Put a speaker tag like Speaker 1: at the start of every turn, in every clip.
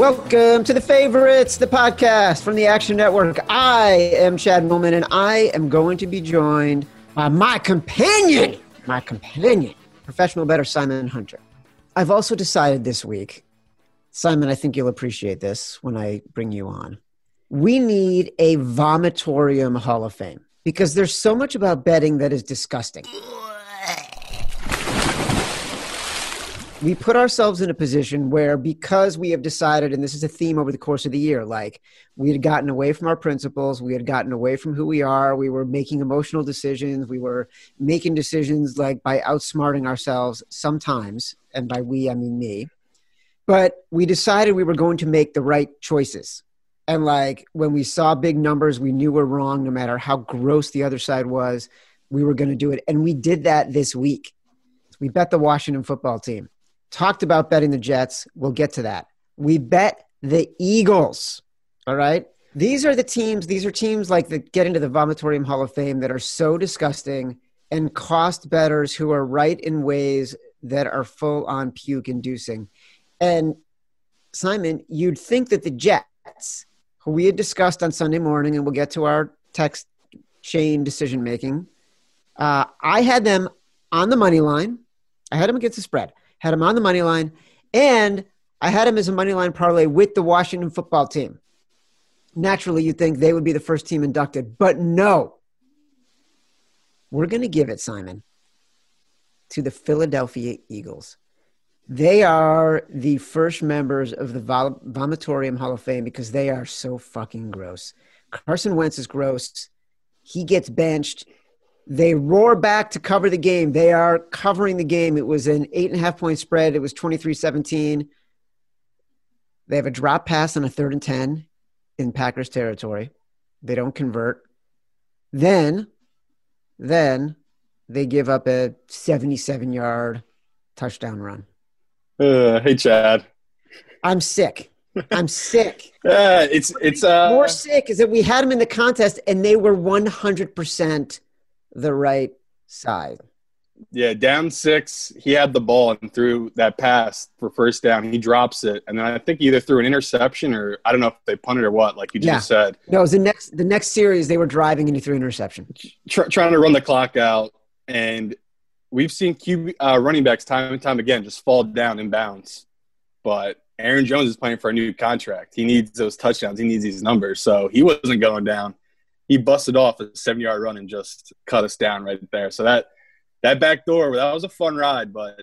Speaker 1: Welcome to the favorites, the podcast from the Action Network. I am Chad Millman, and I am going to be joined by my companion, my companion, professional bettor Simon Hunter. I've also decided this week, Simon, I think you'll appreciate this when I bring you on. We need a vomitorium Hall of Fame because there's so much about betting that is disgusting. We put ourselves in a position where because we have decided and this is a theme over the course of the year like we had gotten away from our principles we had gotten away from who we are we were making emotional decisions we were making decisions like by outsmarting ourselves sometimes and by we i mean me but we decided we were going to make the right choices. And like when we saw big numbers we knew we're wrong no matter how gross the other side was we were going to do it. And we did that this week. We bet the washington football team talked about betting the Jets. We'll get to that. We bet the Eagles. All right. These are the teams, these are teams like that get into the Vomitorium Hall of Fame that are so disgusting and cost bettors who are right in ways that are full on puke inducing. And Simon, you'd think that the Jets, who we had discussed on Sunday morning, and we'll get to our text chain decision making, uh, I had them on the money line. I had them against the spread had him on the money line, and I had him as a money line parlay with the Washington football team. Naturally, you think they would be the first team inducted, but no. We're going to give it, Simon, to the Philadelphia Eagles. They are the first members of the Vomitorium Hall of Fame because they are so fucking gross. Carson Wentz is gross. He gets benched. They roar back to cover the game. They are covering the game. It was an eight and a half point spread. It was 23 17. They have a drop pass on a third and 10 in Packers territory. They don't convert. Then, then they give up a 77 yard touchdown run.
Speaker 2: Uh, hey, Chad.
Speaker 1: I'm sick. I'm sick.
Speaker 2: Uh, it's it's uh...
Speaker 1: more sick is that we had them in the contest and they were 100 percent the right side.
Speaker 2: Yeah, down six, he had the ball and threw that pass for first down. He drops it, and then I think either threw an interception or I don't know if they punted or what, like you yeah. just said.
Speaker 1: No, it was the next the next series they were driving and he threw an interception,
Speaker 2: Tr- trying to run the clock out. And we've seen QB, uh, running backs time and time again just fall down in bounds. But Aaron Jones is playing for a new contract. He needs those touchdowns. He needs these numbers. So he wasn't going down he busted off a seven yard run and just cut us down right there. So that that back door that was a fun ride, but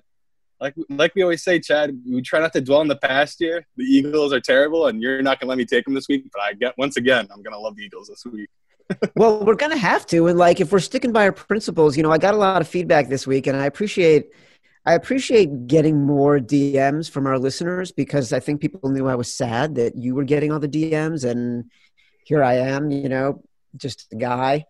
Speaker 2: like like we always say, Chad, we try not to dwell on the past year. The Eagles are terrible, and you're not gonna let me take them this week. But I get once again, I'm gonna love the Eagles this week.
Speaker 1: well, we're gonna have to, and like if we're sticking by our principles, you know, I got a lot of feedback this week, and I appreciate. I appreciate getting more DMs from our listeners because I think people knew I was sad that you were getting all the DMs and here I am, you know, just a guy,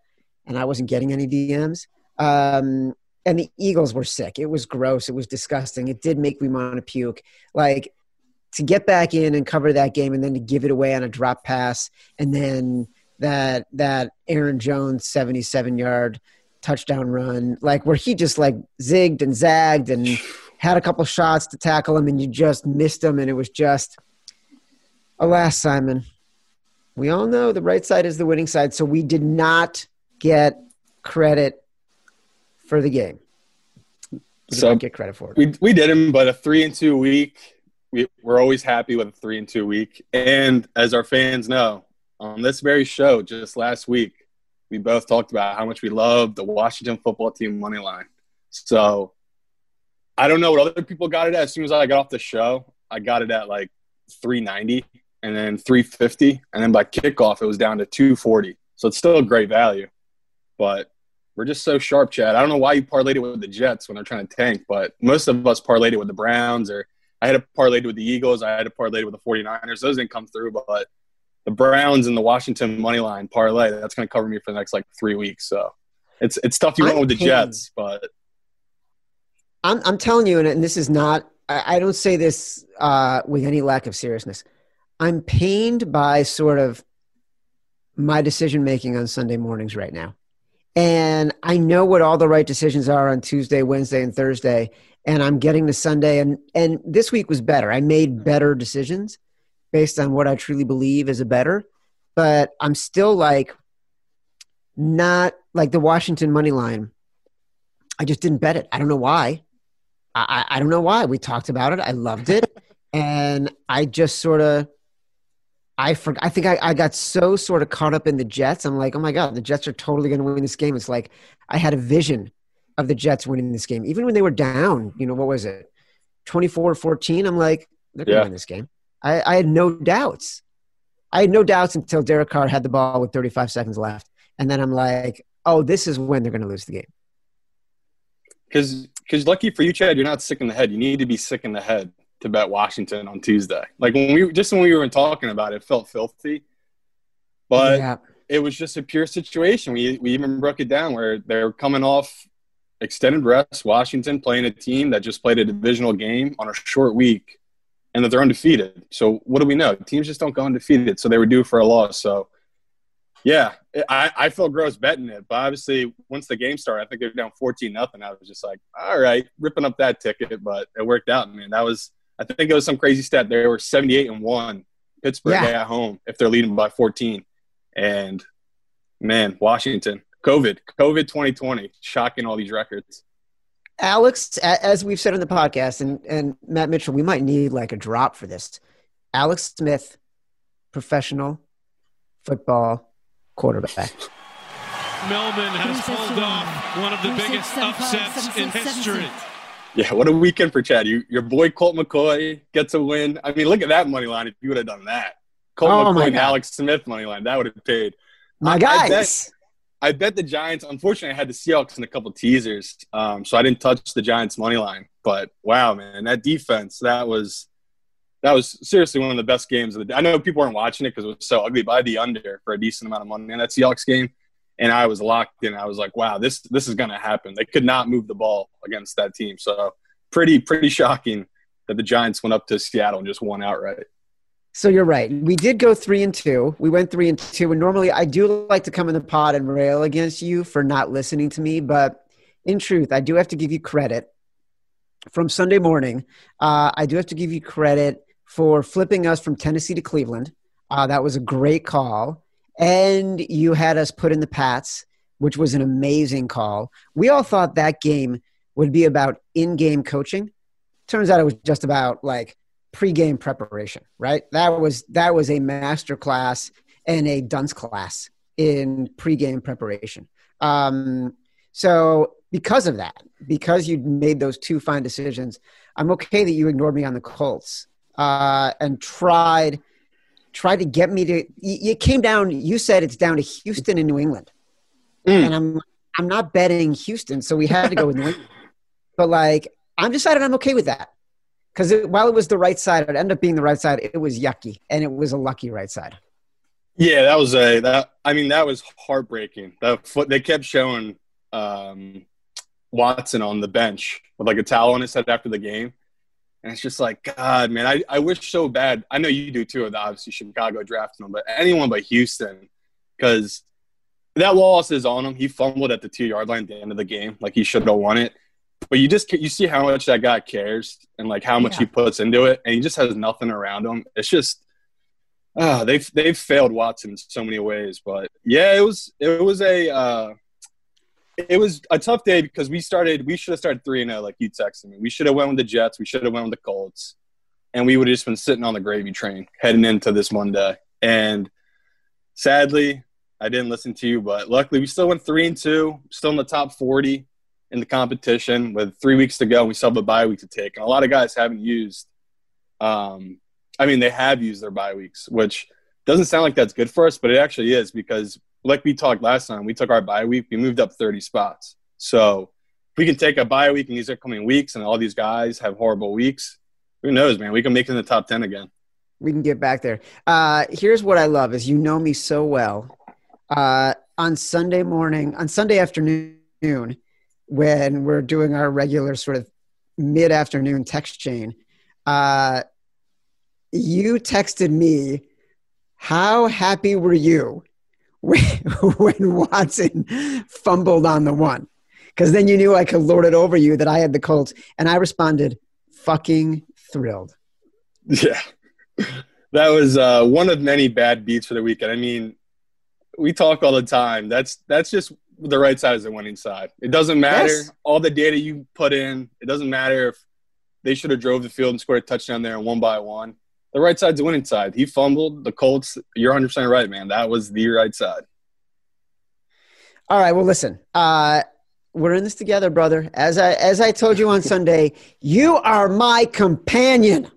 Speaker 1: and I wasn't getting any DMs. Um, and the Eagles were sick. It was gross. It was disgusting. It did make me want to puke. Like to get back in and cover that game, and then to give it away on a drop pass, and then that that Aaron Jones seventy seven yard touchdown run, like where he just like zigged and zagged and had a couple shots to tackle him, and you just missed him, and it was just, alas, Simon, we all know the right side is the winning side, so we did not get credit for the game. We
Speaker 2: so get credit for it. We we didn't, but a three and two week. We, we're always happy with a three and two week. And as our fans know, on this very show just last week, we both talked about how much we love the Washington football team money line. So I don't know what other people got it at. As soon as I got off the show, I got it at like 390 and then 350 and then by kickoff it was down to 240 so it's still a great value but we're just so sharp chad. I don't know why you parlayed it with the jets when they're trying to tank but most of us parlayed it with the browns or i had a parlayed with the eagles i had a parlayed with the 49ers those didn't come through but the browns and the washington money line parlay that's going to cover me for the next like three weeks. So it's it's tough you went with the jets but
Speaker 1: I'm, I'm telling you and this is not I, I don't say this uh, with any lack of seriousness I'm pained by sort of my decision making on Sunday mornings right now. And I know what all the right decisions are on Tuesday, Wednesday, and Thursday. And I'm getting to Sunday, and, and this week was better. I made better decisions. based on what I truly believe is a better, but I'm still like not like the Washington money line. I just didn't bet it. I don't know why. I, I don't know why. We talked about it. I loved it. and I just sort of I forgot. I think I, I got so sort of caught up in the Jets. I'm like, oh my god, the Jets are totally going to win this game. It's like I had a vision of the Jets winning this game, even when they were down. You know what was it, 24-14? I'm like, they're going to yeah. win this game. I, I had no doubts. I had no doubts until Derek Carr had the ball with 35 seconds left, and then I'm like, oh, this is when they're going to lose the game.
Speaker 2: Because, because lucky for you, Chad, you're not sick in the head. You need to be sick in the head to bet Washington on Tuesday. Like when we just when we were talking about it, it felt filthy, but yeah. it was just a pure situation. We we even broke it down where they're coming off extended rest. Washington playing a team that just played a divisional game on a short week, and that they're undefeated. So what do we know? Teams just don't go undefeated, so they were due for a loss. So. Yeah, I, I felt gross betting it, but obviously once the game started, I think they're down fourteen nothing. I was just like, all right, ripping up that ticket, but it worked out. Man, that was I think it was some crazy stat. They were 78 and one Pittsburgh yeah. at home if they're leading by 14. And man, Washington, COVID, COVID 2020, shocking all these records.
Speaker 1: Alex, as we've said in the podcast, and, and Matt Mitchell, we might need like a drop for this. Alex Smith, professional football quarterback.
Speaker 3: Melvin has pulled off one of the biggest upsets in history.
Speaker 2: Yeah, what a weekend for Chad. You, your boy Colt McCoy gets a win. I mean, look at that money line. If you would have done that, Colt oh McCoy and Alex Smith money line, that would have paid.
Speaker 1: My I, guys. I bet,
Speaker 2: I bet, the Giants. Unfortunately, I had the Seahawks in a couple teasers, um, so I didn't touch the Giants money line. But wow, man, that defense that was that was seriously one of the best games of the day. I know people weren't watching it because it was so ugly, had the under for a decent amount of money in that Seahawks game and I was locked in. I was like, wow, this this is going to happen. They could not move the ball against that team. So pretty pretty shocking that the Giants went up to Seattle and just won outright.
Speaker 1: So you're right. We did go three and two. We went three and two. And normally I do like to come in the pod and rail against you for not listening to me, but in truth, I do have to give you credit from Sunday morning. Uh, I do have to give you credit for flipping us from Tennessee to Cleveland. Uh, that was a great call and you had us put in the Pats, which was an amazing call. We all thought that game would be about in-game coaching. Turns out it was just about like pre-game preparation, right? That was that was a master class and a dunce class in pre-game preparation. Um, so because of that, because you made those two fine decisions, I'm okay that you ignored me on the Colts uh, and tried tried to get me to. It came down. You said it's down to Houston and New England, mm. and I'm I'm not betting Houston, so we had to go with New England. But like, I'm decided I'm okay with that because while it was the right side, it ended up being the right side. It was yucky, and it was a lucky right side.
Speaker 2: Yeah, that was a that. I mean, that was heartbreaking. The foot they kept showing um, Watson on the bench with like a towel on his head after the game, and it's just like, God, man, I, I wish so bad. I know you do too, obviously, Chicago drafting him, but anyone but Houston, because that loss is on him. He fumbled at the two yard line at the end of the game. Like he should have won it. But you just you see how much that guy cares and like how much yeah. he puts into it, and he just has nothing around him. It's just uh, they've they've failed Watson in so many ways. But yeah, it was it was a uh, it was a tough day because we started. We should have started three and zero, oh, like you texted me. We should have went with the Jets. We should have went with the Colts, and we would have just been sitting on the gravy train heading into this Monday. And sadly, I didn't listen to you, but luckily we still went three and two, still in the top forty in the competition with three weeks to go. We still have a bye week to take, and a lot of guys haven't used. Um, I mean, they have used their bye weeks, which doesn't sound like that's good for us, but it actually is because like we talked last time, we took our bye week, we moved up 30 spots. So we can take a bye week in these upcoming weeks and all these guys have horrible weeks, who knows, man? We can make it in the top 10 again.
Speaker 1: We can get back there. Uh, here's what I love is you know me so well. Uh, on Sunday morning, on Sunday afternoon, when we're doing our regular sort of mid afternoon text chain, uh, you texted me, How happy were you when, when Watson fumbled on the won. Because then you knew I could lord it over you that I had the Colts. And I responded, fucking thrilled.
Speaker 2: Yeah. that was uh, one of many bad beats for the weekend. I mean, we talk all the time. That's that's just the right side is the winning side. It doesn't matter yes. all the data you put in. It doesn't matter if they should have drove the field and scored a touchdown there and one by one. The right side's the winning side. He fumbled. The Colts. You're 100 percent right, man. That was the right side.
Speaker 1: All right. Well, listen. Uh, we're in this together, brother. As I as I told you on Sunday, you are my companion.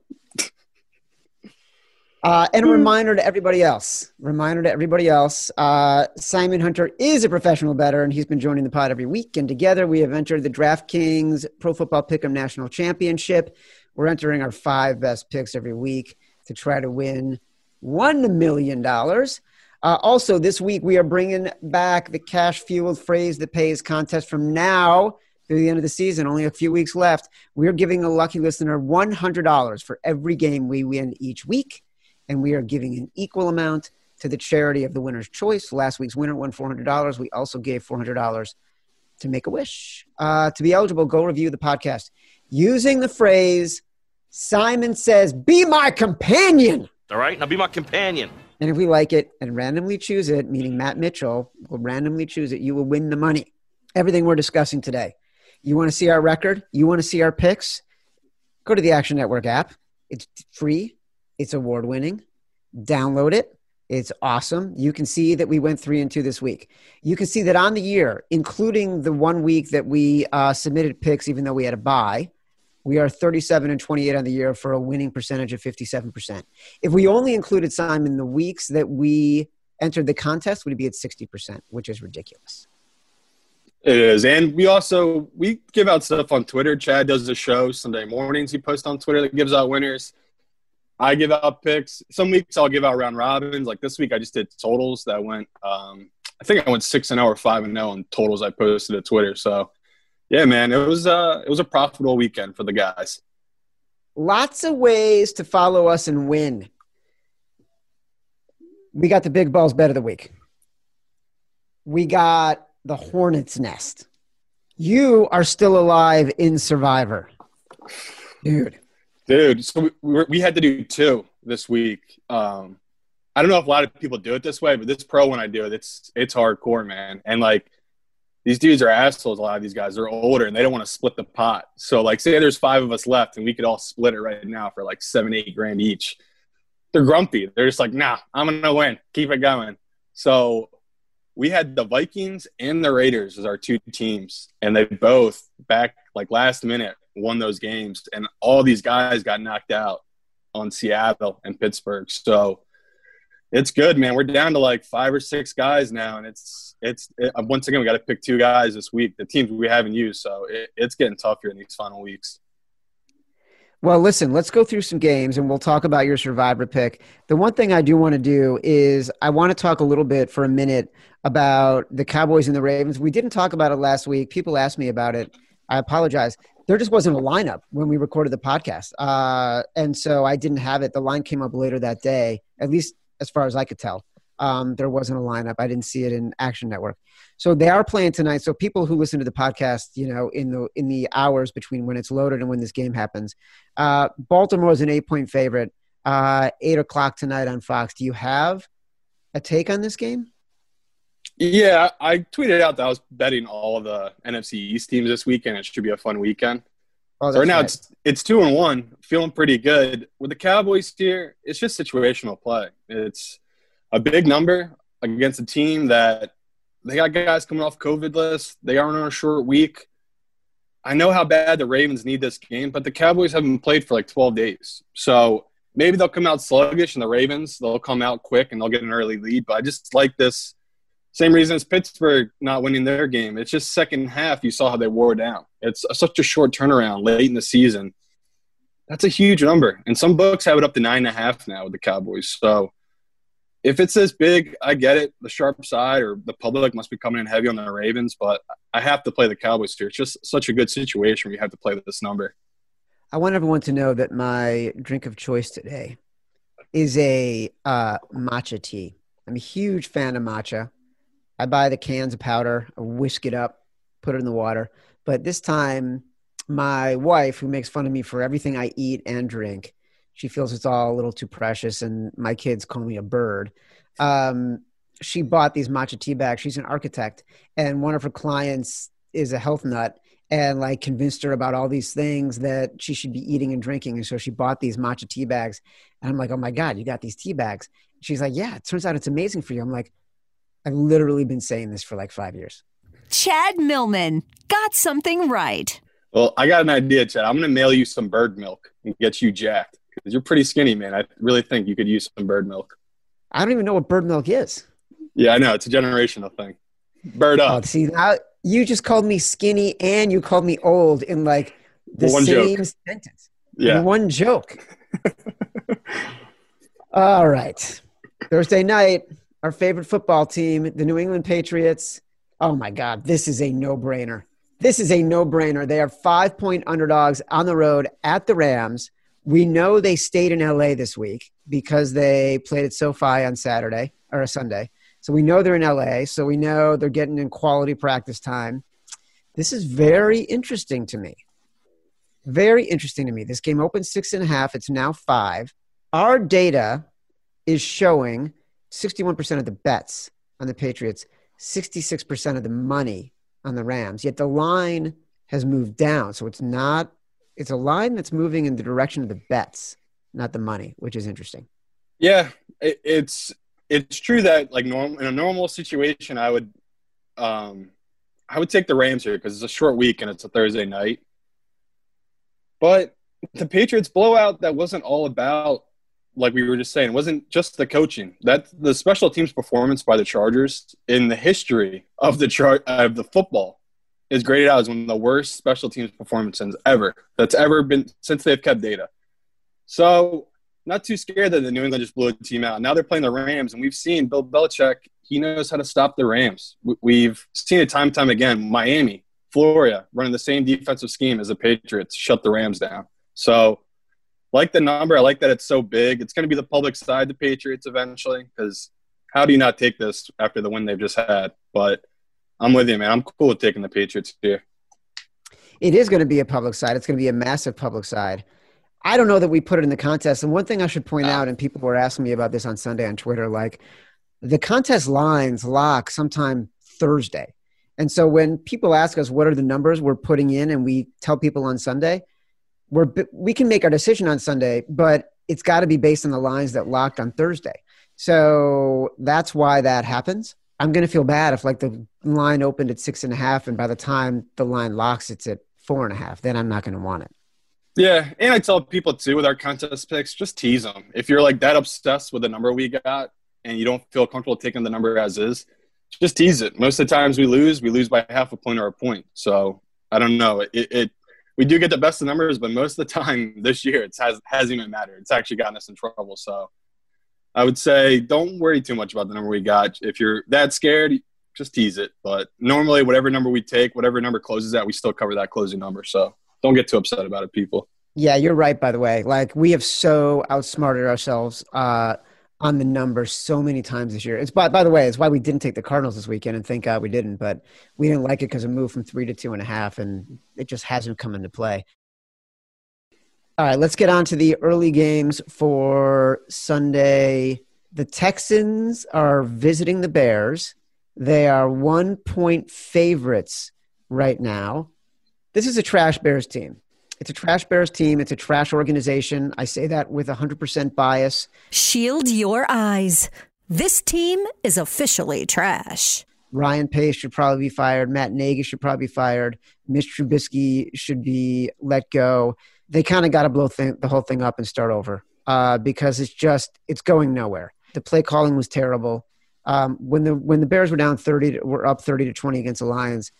Speaker 1: Uh, and a hmm. reminder to everybody else. Reminder to everybody else. Uh, Simon Hunter is a professional bettor, and he's been joining the pod every week. And together, we have entered the DraftKings Pro Football Pick'em National Championship. We're entering our five best picks every week to try to win one million dollars. Uh, also, this week we are bringing back the cash fueled phrase that pays contest from now through the end of the season. Only a few weeks left. We are giving a lucky listener $100 for every game we win each week, and we are giving an equal amount to the charity of the winner's choice. Last week's winner won $400. We also gave $400 to make a wish. Uh, to be eligible, go review the podcast using the phrase Simon says, Be my companion.
Speaker 4: All right, now be my companion.
Speaker 1: And if we like it and randomly choose it, meaning Matt Mitchell will randomly choose it, you will win the money. Everything we're discussing today. You want to see our record? You want to see our picks? Go to the Action Network app. It's free, it's award winning. Download it. It's awesome. You can see that we went three and two this week. You can see that on the year, including the one week that we uh, submitted picks, even though we had a bye, we are 37 and 28 on the year for a winning percentage of 57%. If we only included Simon the weeks that we entered the contest, it be at 60%, which is ridiculous.
Speaker 2: It is. And we also we give out stuff on Twitter. Chad does a show Sunday mornings he posts on Twitter that gives out winners. I give out picks. Some weeks I'll give out round robins. Like this week I just did totals that went um, I think I went six and 0 or five and 0 on totals I posted at Twitter. So yeah, man, it was uh, it was a profitable weekend for the guys.
Speaker 1: Lots of ways to follow us and win. We got the big balls bet of the week. We got the hornet's nest. You are still alive in Survivor, dude.
Speaker 2: Dude, so we, we had to do two this week. Um, I don't know if a lot of people do it this way, but this pro when I do it, it's it's hardcore, man. And like these dudes are assholes. A lot of these guys are older and they don't want to split the pot. So, like, say there's five of us left and we could all split it right now for like seven, eight grand each. They're grumpy. They're just like, nah, I'm gonna win. Keep it going. So we had the Vikings and the Raiders as our two teams, and they both back like last minute won those games, and all these guys got knocked out on Seattle and Pittsburgh. So it's good, man. We're down to like five or six guys now, and it's it's it, uh, once again we got to pick two guys this week. The teams we haven't used, so it, it's getting tougher in these final weeks.
Speaker 1: Well, listen, let's go through some games and we'll talk about your survivor pick. The one thing I do want to do is I want to talk a little bit for a minute about the Cowboys and the Ravens. We didn't talk about it last week. People asked me about it. I apologize. There just wasn't a lineup when we recorded the podcast. Uh, and so I didn't have it. The line came up later that day, at least as far as I could tell. Um, there wasn't a lineup. I didn't see it in Action Network. So they are playing tonight. So people who listen to the podcast, you know, in the in the hours between when it's loaded and when this game happens, uh, Baltimore is an eight point favorite. Uh, eight o'clock tonight on Fox. Do you have a take on this game?
Speaker 2: Yeah, I tweeted out that I was betting all of the NFC East teams this weekend. It should be a fun weekend. Oh, right now right. it's it's two and one, feeling pretty good. With the Cowboys here, it's just situational play. It's a big number against a team that they got guys coming off COVID list. They aren't on a short week. I know how bad the Ravens need this game, but the Cowboys haven't played for like 12 days. So maybe they'll come out sluggish and the Ravens, they'll come out quick and they'll get an early lead. But I just like this same reason as Pittsburgh not winning their game. It's just second half, you saw how they wore down. It's such a short turnaround late in the season. That's a huge number. And some books have it up to nine and a half now with the Cowboys. So if it's this big, I get it. The sharp side or the public must be coming in heavy on the Ravens, but I have to play the Cowboys here. It's just such a good situation where you have to play this number.
Speaker 1: I want everyone to know that my drink of choice today is a uh, matcha tea. I'm a huge fan of matcha. I buy the cans of powder, I whisk it up, put it in the water. But this time, my wife, who makes fun of me for everything I eat and drink, she feels it's all a little too precious, and my kids call me a bird. Um, she bought these matcha tea bags. She's an architect, and one of her clients is a health nut and like convinced her about all these things that she should be eating and drinking. And so she bought these matcha tea bags. And I'm like, oh my God, you got these tea bags. She's like, yeah, it turns out it's amazing for you. I'm like, I've literally been saying this for like five years.
Speaker 4: Chad Millman got something right.
Speaker 2: Well, I got an idea, Chad. I'm going to mail you some bird milk and get you jacked because you're pretty skinny, man. I really think you could use some bird milk.
Speaker 1: I don't even know what bird milk is.
Speaker 2: Yeah, I know. It's a generational thing. Bird oh, up.
Speaker 1: Oh, see, now you just called me skinny and you called me old in like the one same joke. sentence.
Speaker 2: Yeah.
Speaker 1: In one joke. All right. Thursday night, our favorite football team, the New England Patriots. Oh my God, this is a no brainer. This is a no brainer. They are five point underdogs on the road at the Rams. We know they stayed in LA this week because they played at SoFi on Saturday or Sunday. So we know they're in LA. So we know they're getting in quality practice time. This is very interesting to me. Very interesting to me. This game opened six and a half. It's now five. Our data is showing 61% of the bets on the Patriots, 66% of the money on the Rams. Yet the line has moved down. So it's not, it's a line that's moving in the direction of the bets, not the money, which is interesting.
Speaker 2: Yeah, it's it's true that like normal in a normal situation, I would, um, I would take the Rams here because it's a short week and it's a Thursday night. But the Patriots blowout that wasn't all about like we were just saying, wasn't just the coaching. That the special teams performance by the Chargers in the history of the chart of the football is graded out as one of the worst special teams performances ever that's ever been since they've kept data. So not too scared that the New England just blew a team out. Now they're playing the Rams, and we've seen Bill Belichick. He knows how to stop the Rams. We've seen it time and time again. Miami, Florida, running the same defensive scheme as the Patriots, shut the Rams down. So, like the number, I like that it's so big. It's going to be the public side, the Patriots eventually, because how do you not take this after the win they've just had? But I'm with you, man. I'm cool with taking the Patriots here.
Speaker 1: It is going to be a public side. It's going to be a massive public side. I don't know that we put it in the contest. And one thing I should point ah. out, and people were asking me about this on Sunday on Twitter, like the contest lines lock sometime Thursday. And so when people ask us what are the numbers we're putting in, and we tell people on Sunday, we're we can make our decision on Sunday, but it's got to be based on the lines that locked on Thursday. So that's why that happens. I'm going to feel bad if like the line opened at six and a half, and by the time the line locks, it's at four and a half. Then I'm not going to want it.
Speaker 2: Yeah, and I tell people too with our contest picks, just tease them. If you're like that obsessed with the number we got and you don't feel comfortable taking the number as is, just tease it. Most of the times we lose, we lose by half a point or a point. So I don't know. It, it we do get the best of numbers, but most of the time this year it has hasn't even mattered. It's actually gotten us in trouble. So I would say don't worry too much about the number we got. If you're that scared, just tease it. But normally, whatever number we take, whatever number closes at, we still cover that closing number. So don't get too upset about it, people.
Speaker 1: Yeah, you're right. By the way, like we have so outsmarted ourselves uh, on the numbers so many times this year. It's by by the way, it's why we didn't take the Cardinals this weekend, and thank God we didn't. But we didn't like it because it moved from three to two and a half, and it just hasn't come into play. All right, let's get on to the early games for Sunday. The Texans are visiting the Bears. They are one point favorites right now. This is a trash Bears team. It's a trash Bears team. It's a trash organization. I say that with 100% bias.
Speaker 4: Shield your eyes. This team is officially trash.
Speaker 1: Ryan Pace should probably be fired. Matt Nagy should probably be fired. Mitch Trubisky should be let go. They kind of got to blow th- the whole thing up and start over uh, because it's just it's going nowhere. The play calling was terrible. Um, when the when the Bears were down thirty, to, were up thirty to twenty against the Lions.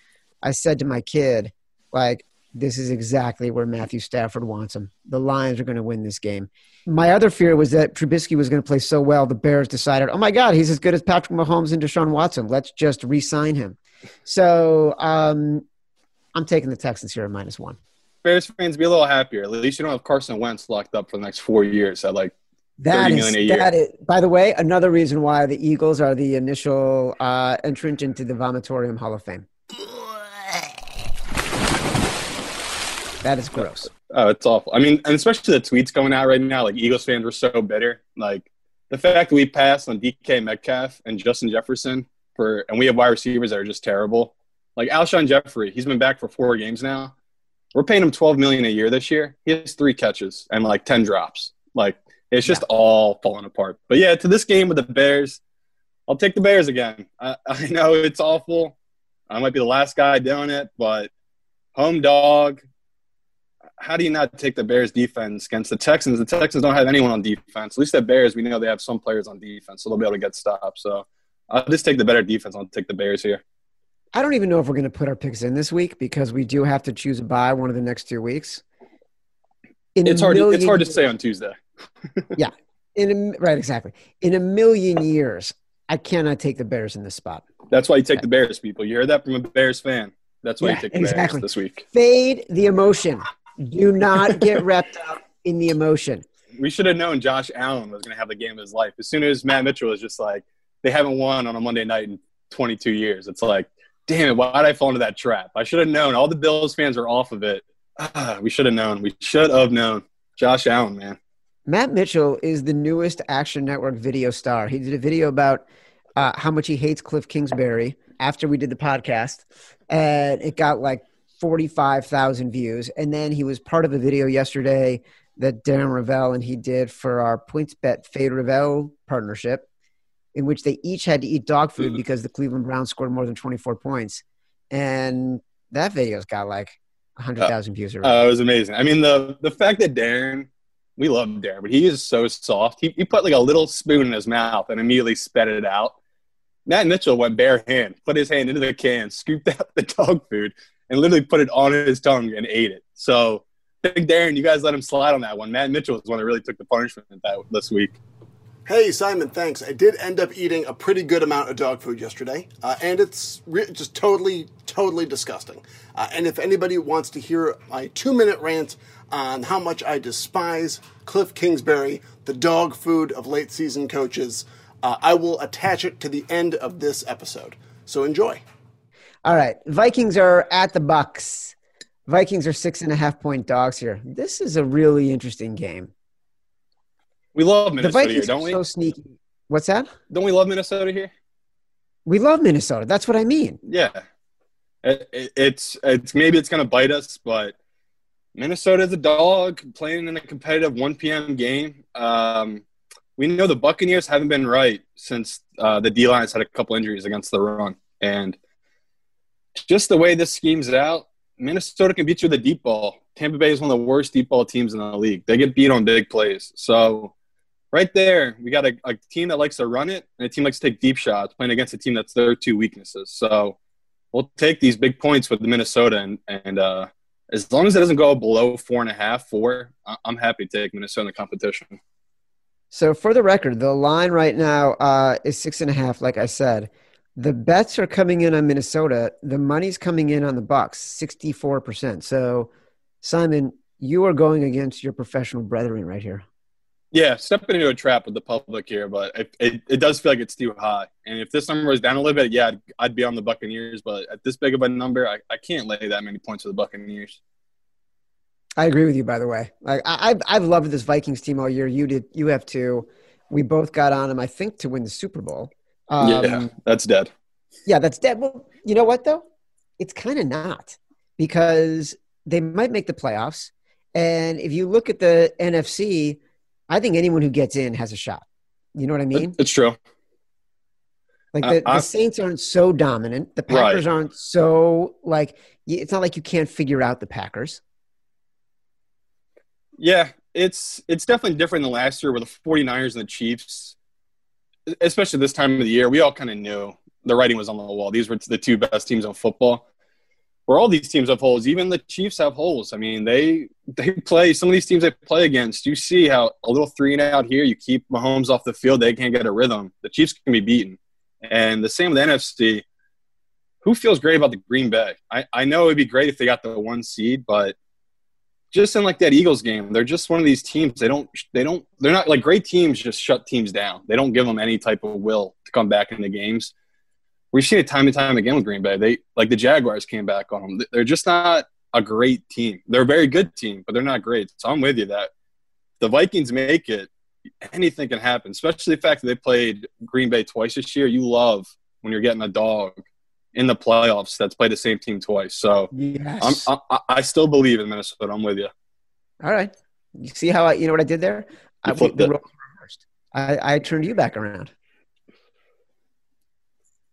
Speaker 1: I said to my kid, like, this is exactly where Matthew Stafford wants him. The Lions are going to win this game. My other fear was that Trubisky was going to play so well, the Bears decided, oh my God, he's as good as Patrick Mahomes and Deshaun Watson. Let's just re sign him. So um, I'm taking the Texans here at minus one.
Speaker 2: Bears fans, be a little happier. At least you don't have Carson Wentz locked up for the next four years at like that is, that is,
Speaker 1: by the way, another reason why the Eagles are the initial uh, entrant into the Vomitorium Hall of Fame. That is gross.
Speaker 2: Oh, it's awful. I mean, and especially the tweets going out right now, like Eagles fans were so bitter. Like the fact that we passed on DK Metcalf and Justin Jefferson for, and we have wide receivers that are just terrible. Like Alshon Jeffery, he's been back for four games now. We're paying him twelve million a year this year. He has three catches and like ten drops. Like it's just yeah. all falling apart. But yeah, to this game with the Bears, I'll take the Bears again. I, I know it's awful. I might be the last guy doing it, but home dog. How do you not take the Bears defense against the Texans? The Texans don't have anyone on defense. At least the Bears, we know they have some players on defense, so they'll be able to get stops. So I'll just take the better defense. I'll take the Bears here.
Speaker 1: I don't even know if we're going to put our picks in this week because we do have to choose a bye one of the next two weeks.
Speaker 2: In it's hard. Million, it's hard to say on Tuesday.
Speaker 1: yeah, in a, right, exactly. In a million years, I cannot take the Bears in this spot.
Speaker 2: That's why you take the Bears, people. You heard that from a Bears fan. That's why yeah, you take the exactly. Bears this week.
Speaker 1: Fade the emotion. Do not get wrapped up in the emotion.
Speaker 2: We should have known Josh Allen was going to have the game of his life. As soon as Matt Mitchell was just like, they haven't won on a Monday night in 22 years. It's like, damn it, why did I fall into that trap? I should have known. All the Bills fans are off of it. Ah, we should have known. We should have known. Josh Allen, man.
Speaker 1: Matt Mitchell is the newest Action Network video star. He did a video about uh, how much he hates Cliff Kingsbury after we did the podcast, and it got like 45,000 views. And then he was part of a video yesterday that Darren Rovell and he did for our PointsBet Fade Rovell partnership in which they each had to eat dog food mm-hmm. because the Cleveland Browns scored more than 24 points. And that video's got like 100,000 uh, views.
Speaker 2: Already. Uh, it was amazing. I mean, the, the fact that Darren, we love Darren, but he is so soft. He, he put like a little spoon in his mouth and immediately spat it out. Matt Mitchell went bare hand, put his hand into the can, scooped out the dog food, and literally put it on his tongue and ate it. So, Big Darren, you guys let him slide on that one. Matt Mitchell was one that really took the punishment that this week.
Speaker 5: Hey, Simon, thanks. I did end up eating a pretty good amount of dog food yesterday, uh, and it's re- just totally, totally disgusting. Uh, and if anybody wants to hear my two minute rant on how much I despise Cliff Kingsbury, the dog food of late season coaches, uh, I will attach it to the end of this episode. So enjoy.
Speaker 1: All right. Vikings are at the Bucs. Vikings are six and a half point dogs here. This is a really interesting game.
Speaker 2: We love Minnesota here, don't we?
Speaker 1: So sneaky. What's that?
Speaker 2: Don't we love Minnesota here?
Speaker 1: We love Minnesota. That's what I mean.
Speaker 2: Yeah, it, it, it's it's maybe it's going to bite us, but Minnesota is a dog playing in a competitive 1 p.m. game. Um, we know the Buccaneers haven't been right since uh, the D lines had a couple injuries against the run, and just the way this scheme's out, Minnesota can beat you with a deep ball. Tampa Bay is one of the worst deep ball teams in the league. They get beat on big plays. So right there, we got a, a, team that likes to run it and a team likes to take deep shots playing against a team that's their two weaknesses. So we'll take these big points with the Minnesota and, and uh, as long as it doesn't go below four and a half, four, I'm happy to take Minnesota in the competition.
Speaker 1: So for the record, the line right now uh, is six and a half. Like I said, the bets are coming in on Minnesota. The money's coming in on the Bucs, sixty-four percent. So, Simon, you are going against your professional brethren right here.
Speaker 2: Yeah, stepping into a trap with the public here, but it, it, it, does feel like it's too high. And if this number was down a little bit, yeah, I'd, I'd, be on the Buccaneers. But at this big of a number, I, I can't lay that many points with the Buccaneers.
Speaker 1: I agree with you. By the way, like I, have I've loved this Vikings team all year. You did. You have too. We both got on them, I think, to win the Super Bowl.
Speaker 2: Um, yeah, that's dead.
Speaker 1: Yeah, that's dead. Well, you know what though? It's kind of not because they might make the playoffs, and if you look at the NFC I think anyone who gets in has a shot. You know what I mean?
Speaker 2: It's true.
Speaker 1: Like the, uh, the Saints aren't so dominant. The Packers right. aren't so like it's not like you can't figure out the Packers.
Speaker 2: Yeah, it's it's definitely different than last year with the 49ers and the Chiefs. Especially this time of the year, we all kind of knew the writing was on the wall. These were the two best teams in football where all these teams have holes. Even the Chiefs have holes. I mean, they they play some of these teams they play against. You see how a little three and out here, you keep Mahomes off the field, they can't get a rhythm. The Chiefs can be beaten, and the same with the NFC. Who feels great about the Green Bay? I, I know it'd be great if they got the one seed, but just in like that Eagles game, they're just one of these teams. They don't they don't they're not like great teams. Just shut teams down. They don't give them any type of will to come back in the games we've seen it time and time again with Green Bay. They like the Jaguars came back on them. They're just not a great team. They're a very good team, but they're not great. So I'm with you that the Vikings make it, anything can happen, especially the fact that they played Green Bay twice this year. You love when you're getting a dog in the playoffs that's played the same team twice. So yes. I'm, I, I still believe in Minnesota. I'm with you.
Speaker 1: All right. You see how I, you know what I did there? I, the, I, I turned you back around.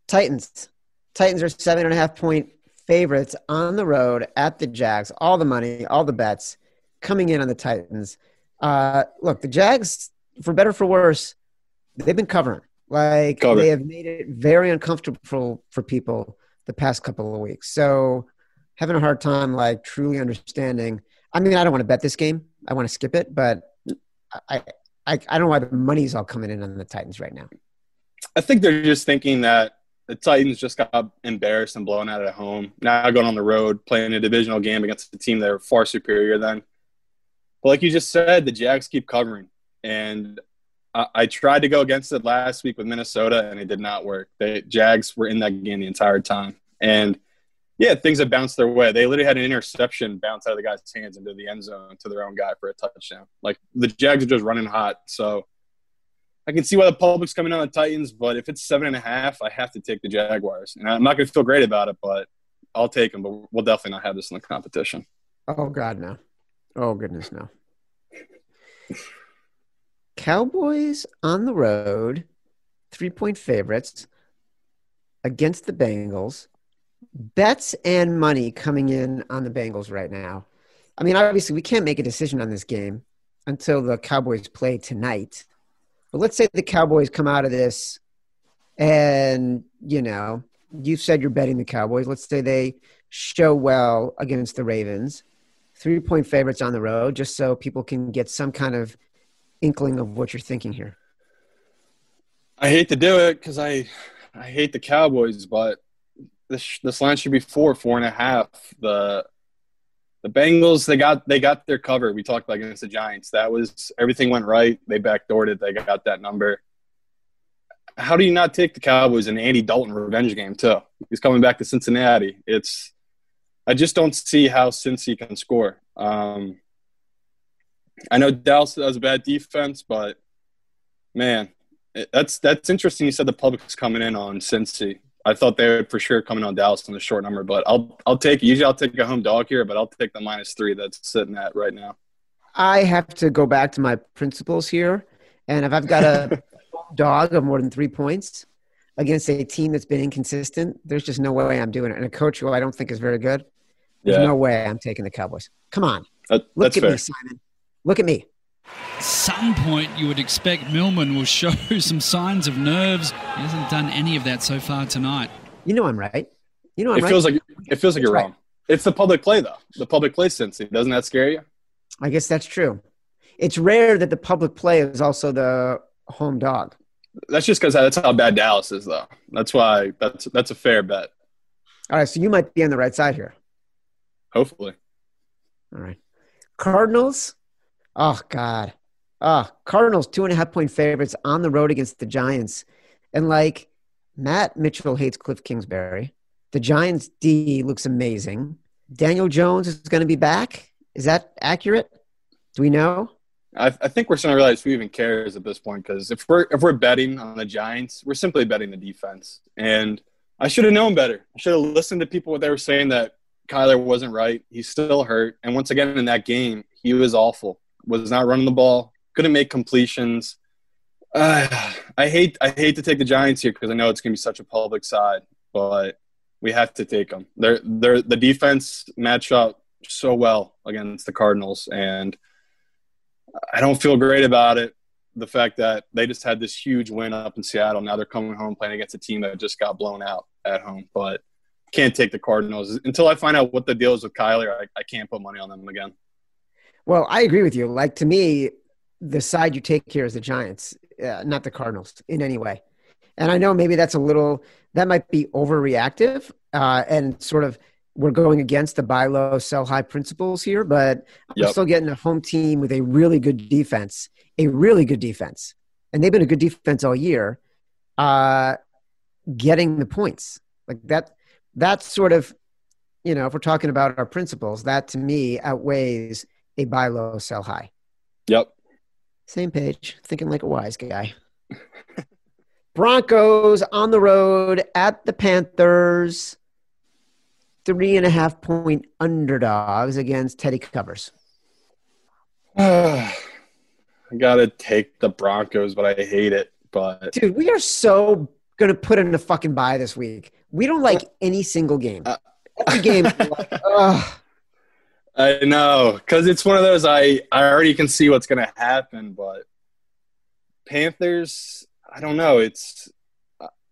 Speaker 1: Titans. Titans are seven and a half point favorites on the road at the Jags. All the money, all the bets coming in on the Titans. Uh, look, the Jags, for better for worse, they've been covering. Like Cover. they have made it very uncomfortable for, for people the past couple of weeks. So having a hard time like truly understanding. I mean, I don't want to bet this game. I want to skip it, but I, I, I don't know why the money's all coming in on the Titans right now.
Speaker 2: I think they're just thinking that the Titans just got embarrassed and blown out at home. Now going on the road, playing a divisional game against a team that are far superior than. But like you just said, the Jags keep covering. And I, tried to go against it last week with Minnesota, and it did not work. The Jags were in that game the entire time. And yeah, things have bounced their way. They literally had an interception bounce out of the guy's hands into the end zone to their own guy for a touchdown. Like the Jags are just running hot. So I can see why the public's coming on the Titans, but if it's seven and a half, I have to take the Jaguars. And I'm not going to feel great about it, but I'll take them. But we'll definitely not have this in the competition.
Speaker 1: Oh God, no! Oh goodness, no! Cowboys on the road, three point favorites against the Bengals. Bets and money coming in on the Bengals right now. I mean, obviously, we can't make a decision on this game until the Cowboys play tonight. But let's say the Cowboys come out of this and, you know, you said you're betting the Cowboys. Let's say they show well against the Ravens. Three point favorites on the road, just so people can get some kind of inkling of what you're thinking here.
Speaker 2: I hate to do it because I, I hate the Cowboys, but this this line should be four, four and a half. The the Bengals they got they got their cover. We talked about against the Giants. That was everything went right. They backdoored it. They got that number. How do you not take the Cowboys in Andy Dalton revenge game too? He's coming back to Cincinnati. It's I just don't see how Cincy can score. Um, I know Dallas has a bad defense, but man, that's that's interesting. You said the public's coming in on Cincy. I thought they were for sure coming on Dallas on the short number, but I'll I'll take usually I'll take a home dog here, but I'll take the minus three that's sitting at right now.
Speaker 1: I have to go back to my principles here, and if I've got a dog of more than three points against a team that's been inconsistent, there's just no way I'm doing it. And a coach who I don't think is very good, there's yeah. no way I'm taking the Cowboys. Come on,
Speaker 2: that,
Speaker 1: look at
Speaker 2: fair.
Speaker 1: me, Simon. Look at me.
Speaker 3: Some point you would expect Millman will show some signs of nerves. He hasn't done any of that so far tonight.
Speaker 1: You know I'm right. You know I'm
Speaker 2: it
Speaker 1: right.
Speaker 2: feels like it feels like you're right. wrong. It's the public play though. The public play Cincy. Doesn't that scare you?
Speaker 1: I guess that's true. It's rare that the public play is also the home dog.
Speaker 2: That's just because that's how bad Dallas is, though. That's why that's that's a fair bet.
Speaker 1: All right, so you might be on the right side here.
Speaker 2: Hopefully.
Speaker 1: All right. Cardinals Oh God. Oh, Cardinals two and a half point favorites on the road against the Giants. And like Matt Mitchell hates Cliff Kingsbury. The Giants D looks amazing. Daniel Jones is going to be back. Is that accurate? Do we know?
Speaker 2: I, I think we're starting to realize who even cares at this point because if we're if we're betting on the Giants, we're simply betting the defense. And I should have known better. I should have listened to people what they were saying that Kyler wasn't right. He's still hurt. And once again in that game, he was awful was not running the ball, couldn't make completions. Uh, I hate I hate to take the Giants here because I know it's going to be such a public side, but we have to take them. They're they're the defense match up so well against the Cardinals, and I don't feel great about it. The fact that they just had this huge win up in Seattle, now they're coming home playing against a team that just got blown out at home, but can't take the Cardinals until I find out what the deal is with Kyler. I, I can't put money on them again.
Speaker 1: Well, I agree with you. Like to me, the side you take here is the Giants, uh, not the Cardinals in any way. And I know maybe that's a little that might be overreactive uh, and sort of we're going against the buy low, sell high principles here, but yep. I'm still getting a home team with a really good defense, a really good defense, and they've been a good defense all year. Uh, getting the points like that, that's sort of you know, if we're talking about our principles, that to me outweighs a buy low, sell high.
Speaker 2: Yep.
Speaker 1: Same page, thinking like a wise guy. Broncos on the road at the Panthers. Three and a half point underdogs against Teddy Covers.
Speaker 2: I gotta take the Broncos, but I hate it. But
Speaker 1: dude, we are so gonna put in a fucking buy this week. We don't like any single game. Uh, Every game, like,
Speaker 2: I know, because it's one of those I I already can see what's gonna happen, but Panthers, I don't know. It's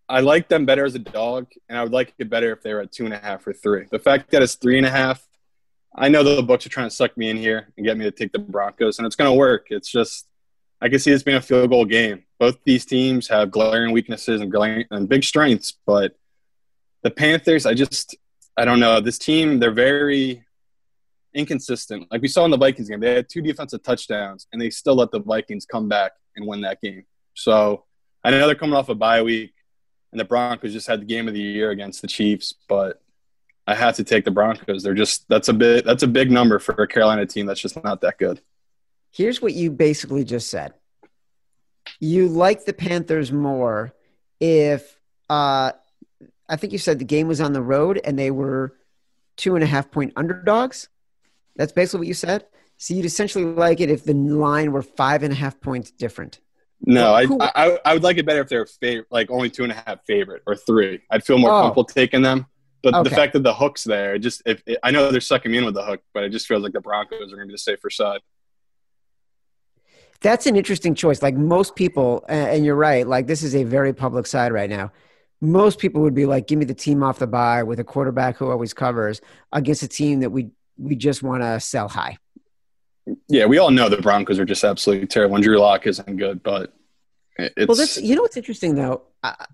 Speaker 2: I like them better as a dog, and I would like it better if they were at two and a half or three. The fact that it's three and a half, I know the books are trying to suck me in here and get me to take the Broncos, and it's going to work. It's just I can see this being a field goal game. Both these teams have glaring weaknesses and glaring and big strengths, but the Panthers, I just I don't know. This team, they're very inconsistent. Like we saw in the Vikings game, they had two defensive touchdowns, and they still let the Vikings come back and win that game. So I know they're coming off a bye week, and the Broncos just had the game of the year against the Chiefs, but I have to take the Broncos. They're just that's a bit that's a big number for a Carolina team that's just not that good.
Speaker 1: Here's what you basically just said. You like the Panthers more if uh I think you said the game was on the road and they were two and a half point underdogs. That's basically what you said. So you'd essentially like it if the line were five and a half points different.
Speaker 2: No, I, I, I would like it better if they're favorite, like only two and a half favorite or three. I'd feel more oh. comfortable taking them. But okay. the fact that the hook's there, just if it, I know they're sucking me in with the hook, but it just feels like the Broncos are going to be the safer side.
Speaker 1: That's an interesting choice. Like most people, and you're right. Like this is a very public side right now. Most people would be like, "Give me the team off the bye with a quarterback who always covers against a team that we we just want to sell high."
Speaker 2: Yeah, we all know the Broncos are just absolutely terrible. And Drew Lock isn't good, but it's
Speaker 1: well. That's you know what's interesting though.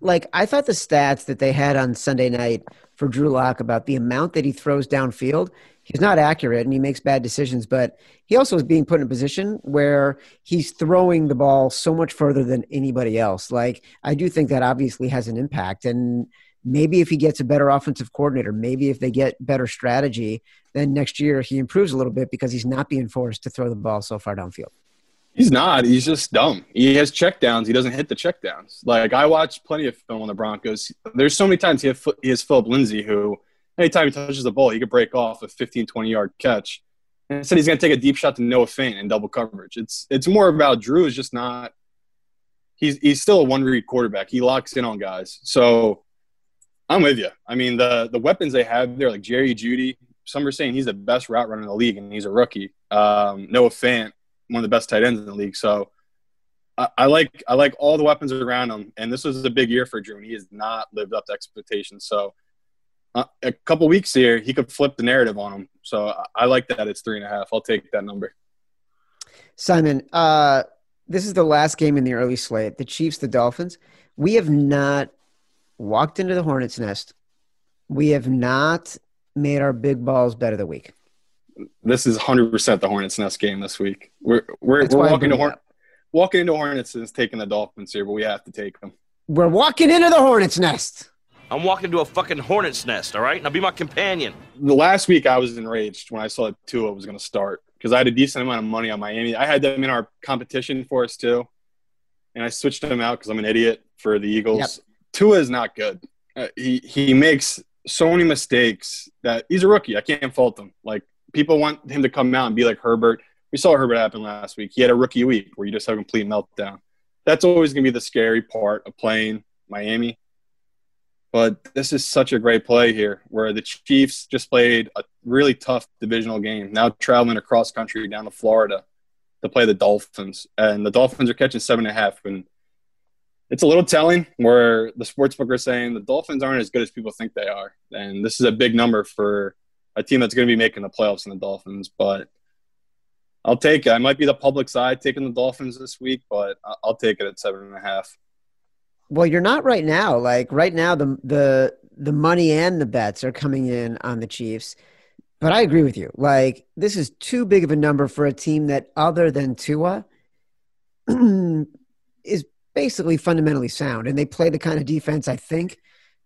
Speaker 1: like I thought the stats that they had on Sunday night for Drew Lock about the amount that he throws downfield. He's not accurate and he makes bad decisions, but he also is being put in a position where he's throwing the ball so much further than anybody else. Like I do think that obviously has an impact and maybe if he gets a better offensive coordinator, maybe if they get better strategy, then next year he improves a little bit because he's not being forced to throw the ball so far downfield.
Speaker 2: He's not. He's just dumb. He has checkdowns. He doesn't hit the checkdowns. Like I watched plenty of film on the Broncos. There's so many times he, has, he has Phillip Lindsay who, anytime he touches the ball, he could break off a 15, 20 yard catch. And instead, he's going to take a deep shot to Noah Fant in double coverage. It's it's more about Drew is just not. He's he's still a one read quarterback. He locks in on guys. So I'm with you. I mean the the weapons they have there, like Jerry Jeudy, Some are saying he's the best route runner in the league, and he's a rookie. Um, Noah Fant, one of the best tight ends in the league. So I, I, like I like all the weapons around him, and this was a big year for Drew, and he has not lived up to expectations. So uh, a couple weeks here, he could flip the narrative on him. So I, I like that it's three and a half. I'll take that number.
Speaker 1: Simon, uh, this is the last game in the early slate. The Chiefs, the Dolphins. We have not walked into the Hornets' nest. We have not made our big balls bet of the week
Speaker 2: this is 100% the Hornets nest game this week. We're we're, we're walking to Horn- walking into Hornets is taking the Dolphins here, but we have to take them.
Speaker 1: We're walking into the Hornets nest.
Speaker 6: I'm walking to a fucking Hornets nest. All right, now be my companion.
Speaker 2: The last week I was enraged when I saw that Tua was going to start because I had a decent amount of money on Miami. I had them in our competition for us too, and I switched them out because I'm an idiot for the Eagles. Yep. Tua is not good. Uh, he he makes so many mistakes that he's a rookie. I can't fault him. Like people want him to come out and be like Herbert. We saw Herbert happen last week. He had a rookie week where you just have a complete meltdown. That's always going to be the scary part of playing Miami. But this is such a great play here where the Chiefs just played a really tough divisional game, now traveling across country down to Florida to play the Dolphins. And the Dolphins are catching seven and a half. And it's a little telling where the sportsbook are saying the Dolphins aren't as good as people think they are. And this is a big number for a team that's going to be making the playoffs in the Dolphins. But I'll take it. I might be the public side taking the Dolphins this week, but I'll take it at seven and a half.
Speaker 1: Well, you're not right now. Like right now, the the the money and the bets are coming in on the Chiefs. But I agree with you. Like this is too big of a number for a team that, other than Tua, is basically fundamentally sound, and they play the kind of defense I think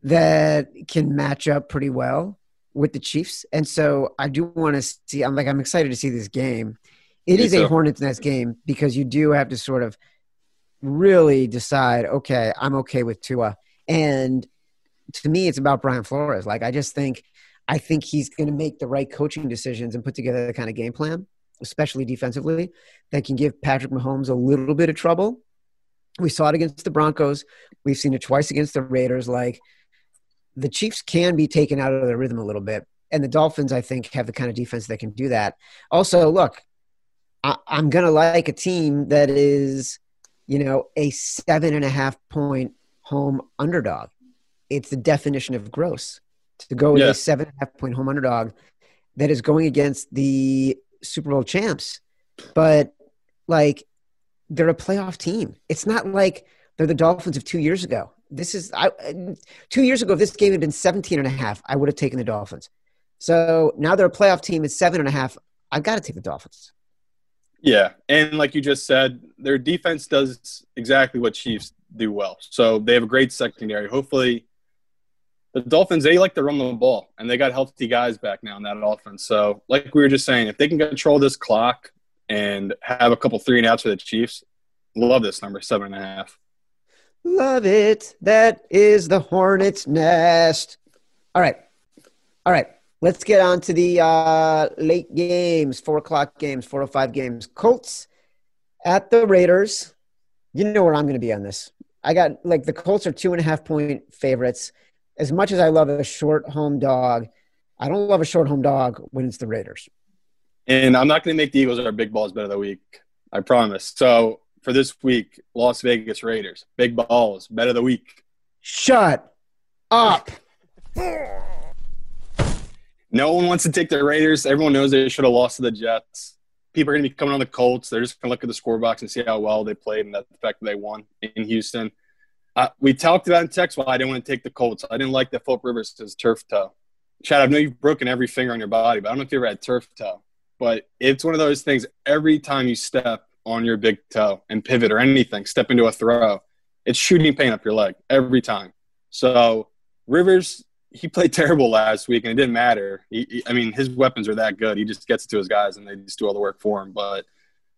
Speaker 1: that can match up pretty well with the Chiefs, and so I do want to see. I'm like I'm excited to see this game. It
Speaker 2: Me
Speaker 1: is a. Hornets Nest game because you do have to sort of really decide. Okay, I'm okay with Tua, and to me, it's about Brian Flores. Like I just think, I think he's going to make the right coaching decisions and put together the kind of game plan, especially defensively, that can give Patrick Mahomes a little bit of trouble. We saw it against the Broncos. We've seen it twice against the Raiders. Like the Chiefs can be taken out of their rhythm a little bit. And the Dolphins, I think, have the kind of defense that can do that. Also, look, I, I'm going to like a team that is, you know, a seven and a half point home underdog. It's the definition of gross to go with
Speaker 2: Yeah.
Speaker 1: a seven and a half point home underdog that is going against the Super Bowl champs. But like, they're a playoff team. It's not like they're the Dolphins of two years ago. This is I, two years ago. If this game had been 17 and a half, I would have taken the Dolphins. So now they're a playoff team. It's seven and a half. I've got to take the Dolphins.
Speaker 2: Yeah, and like you just said, their defense does exactly what Chiefs do well. So they have a great secondary. Hopefully, the Dolphins they like to run the ball, and they got healthy guys back now in that offense. So, like we were just saying, if they can control this clock and have a couple three and outs for the Chiefs, love this number seven and a half.
Speaker 1: Love it. That is the Hornets' nest. All right. All right. Let's get on to the uh, late games, four o'clock games, 405 games. Colts at the Raiders. You know where I'm going to be on this. I got like the Colts are two and a half point favorites. As much as I love a short home dog, I don't love a short home dog when it's the Raiders.
Speaker 2: And I'm not going to make the Eagles our big balls bet of the week. I promise. So for this week, Las Vegas Raiders, big balls bet of the week.
Speaker 1: Shut up.
Speaker 2: No one wants to take the Raiders. Everyone knows they should have lost to the Jets. People are going to be coming on the Colts. They're just going to look at the score box and see how well they played and the fact that they won in Houston. Uh, we talked about in text why I didn't want to take the Colts. I didn't like that Philip Rivers turf toe. Chad, I know you've broken every finger on your body, but I don't know if you ever had turf toe. But it's one of those things. Every time you step on your big toe and pivot or anything, step into a throw, it's shooting pain up your leg every time. So Rivers, he played terrible last week, and it didn't matter. He, he- I mean, his weapons are that good. He just gets it to his guys, and they just do all the work for him. But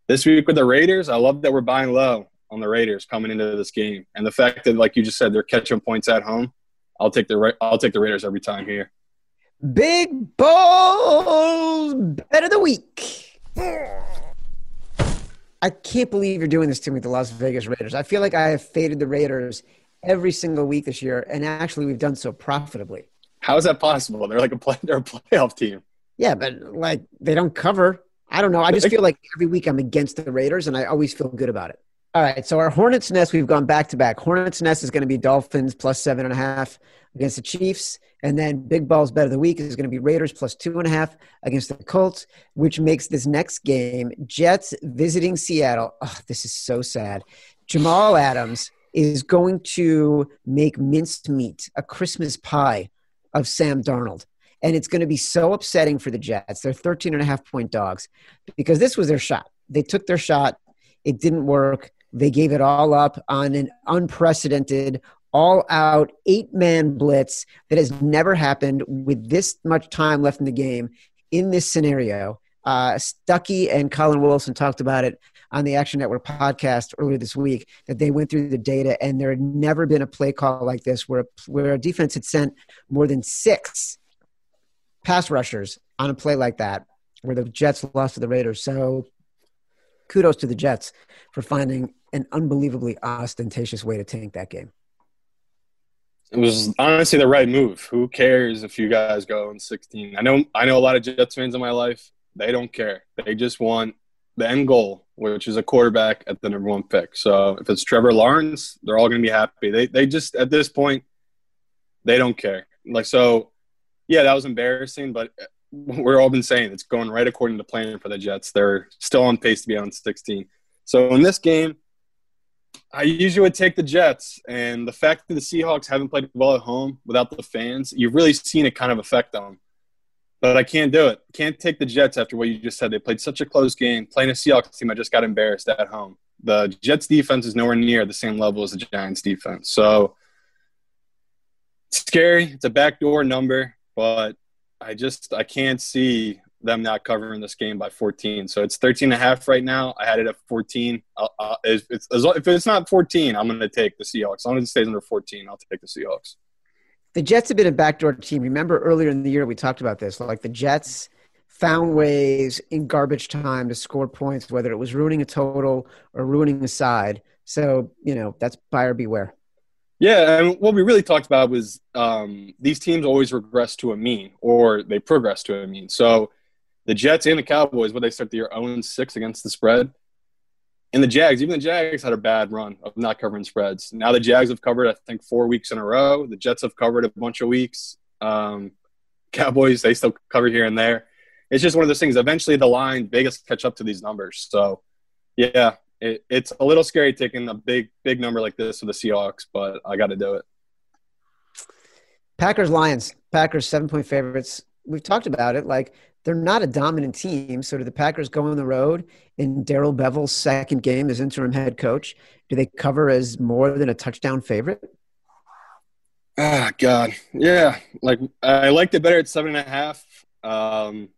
Speaker 2: this week with the Raiders, I love that we're buying low on the Raiders coming into this game, and the fact that, like you just said, they're catching points at home. I'll take the I'll take the Raiders every time here.
Speaker 1: Big balls bet of the week. I can't believe you're doing this to me with the Las Vegas Raiders. I feel like I have faded the Raiders every single week this year, and actually we've done so profitably.
Speaker 2: How is that possible? They're like a play, they're a playoff team.
Speaker 1: Yeah, but like they don't cover. I don't know. I just feel like every week I'm against the Raiders, and I always feel good about it. All right, so our Hornets Nest, we've gone back to back. Hornets Nest is going to be Dolphins plus seven and a half against the Chiefs, and then Big Balls Bet of the Week is going to be Raiders plus two and a half against the Colts, which makes this next game Jets visiting Seattle. Oh, this is so sad. Jamal Adams is going to make minced meat, a Christmas pie of Sam Darnold. And it's going to be so upsetting for the Jets. They're 13 and a half point dogs because this was their shot. They took their shot. It didn't work. They gave it all up on an unprecedented, all out eight man blitz that has never happened with this much time left in the game in this scenario. Uh, Stuckey and Collin Wilson talked about it on the Action Network podcast earlier this week that they went through the data and there had never been a play call like this where, where a defense had sent more than six pass rushers on a play like that where the Jets lost to the Raiders. So kudos to the Jets for finding an unbelievably ostentatious way to tank that game.
Speaker 2: It was honestly the right move. Who cares if you guys go in 16? I know I know a lot of Jets fans in my life. They don't care. They just want the end goal, which is a quarterback at the number one pick. So if it's Trevor Lawrence, they're all going to be happy. They they just at this point they don't care. Like so, yeah, that was embarrassing, but we're all been saying it's going right according to plan for the Jets. They're still on pace to be on 16. So in this game, I usually would take the Jets, and the fact that the Seahawks haven't played well at home without the fans, you've really seen it kind of affect them. But I can't do it. Can't take the Jets after what you just said. They played such a close game. Playing a Seahawks team, I just got embarrassed at home. The Jets defense is nowhere near the same level as the Giants defense. So it's scary. It's a backdoor number, but I just I can't see them not covering this game by 14. So it's 13 and a half right now. I had it at 14. Uh, if, it's, if it's not 14, I'm going to take the Seahawks. As long as it stays under 14, I'll take the Seahawks.
Speaker 1: The Jets have been a backdoor team. Remember earlier in the year we talked about this. Like the Jets found ways in garbage time to score points, whether it was ruining a total or ruining a side. So you know that's buyer beware.
Speaker 2: Yeah, and what we really talked about was um, these teams always regress to a mean, or they progress to a mean. So the Jets and the Cowboys, what they start the year 0 6 against the spread. And the Jags, even the Jags had a bad run of not covering spreads. Now the Jags have covered, I think, four weeks in a row. The Jets have covered a bunch of weeks. Um, Cowboys, they still cover here and there. It's just one of those things. Eventually, the line Vegas catch up to these numbers. So, yeah, it, it's a little scary taking a big, big number like this with the Seahawks, but I got to do it.
Speaker 1: Packers Lions. Packers seven point favorites. We've talked about it. Like they're not a dominant team. So do the Packers go on the road in Darrell Bevell's second game as interim head coach? Do they cover as more than a touchdown favorite?
Speaker 2: Ah, God, yeah. Like I liked it better at seven and a half. Um,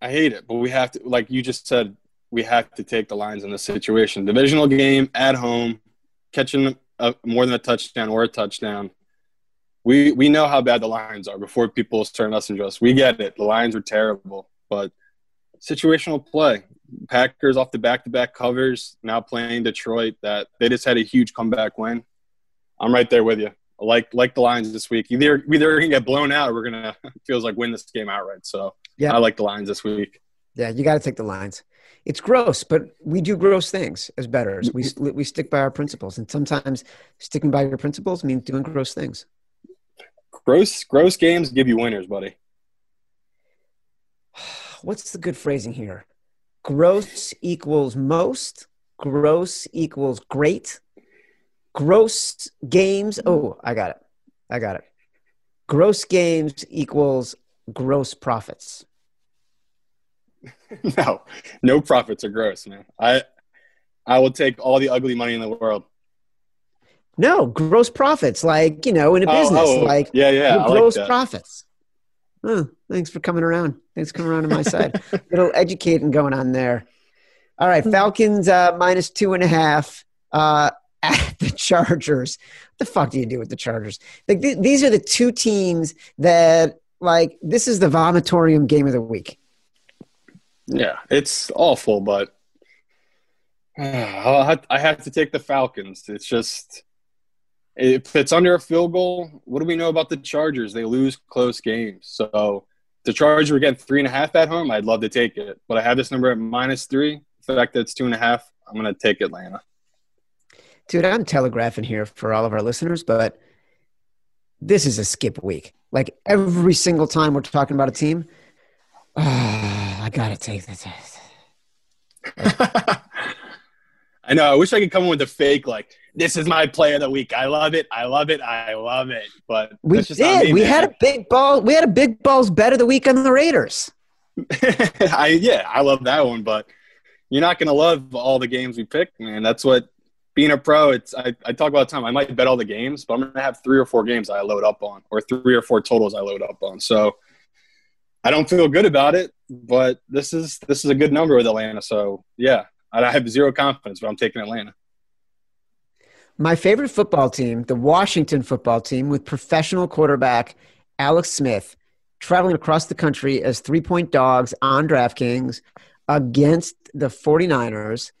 Speaker 2: I hate it, but we have to. Like you just said, we have to take the Lions in this situation. Divisional game at home, catching a, more than a touchdown or a touchdown we we know how bad the Lions are before people start messaging us. We get it. The Lions are terrible, but situational play. Packers off the back-to-back covers, now playing Detroit. That they just had a huge comeback win. I'm right there with you. Like like the Lions this week. Either either we're gonna get blown out or we're gonna feels like win this game outright. So yeah, I like the Lions this week.
Speaker 1: Yeah, you got to take the Lions. It's gross, but we do gross things as bettors. We mm-hmm. we stick by our principles, and sometimes sticking by your principles means doing gross things.
Speaker 2: Gross, gross games give you winners, buddy.
Speaker 1: What's the good phrasing here? Gross equals most. Gross equals great. Gross games. Oh, I got it. I got it. Gross games equals gross profits.
Speaker 2: no, no profits are gross, man. I I will take all the ugly money in the world.
Speaker 1: No, gross profits, like you know, in a oh, business, oh, like
Speaker 2: yeah, yeah,
Speaker 1: gross like profits. Oh, thanks for coming around. Thanks for coming around to my side. Little educating going on there. All right, Falcons uh, minus two and a half uh, at the Chargers. What the fuck do you do with the Chargers? Like th- these are the two teams that like this is the vomitorium game of the week.
Speaker 2: Yeah, it's awful, but uh, I have to take the Falcons. It's just if it's under a field goal, what do we know about the Chargers? They lose close games. So the Chargers were getting three and a half at home. I'd love to take it, but I have this number at minus three. The fact that it's two and a half, I'm going to take Atlanta.
Speaker 1: Dude, I'm telegraphing here for all of our listeners, but this is a skip week. Like every single time we're talking about a team, oh, I got to take this.
Speaker 2: I know. I wish I could come in with a fake like this is my play of the week. I love it. I love it. I love it. But
Speaker 1: we did. We had a big ball. We had a big balls bet of the week on the Raiders.
Speaker 2: I yeah, I love that one. But you're not gonna love all the games we pick, man. That's what being a pro. It's I, I talk about time. I might bet all the games, but I'm gonna have three or four games I load up on, or three or four totals I load up on. So I don't feel good about it, but this is this is a good number with Atlanta. So yeah, I have zero confidence, but I'm taking Atlanta.
Speaker 1: My favorite football team, the Washington football team, with professional quarterback Alex Smith traveling across the country as three point dogs on DraftKings against the 49ers.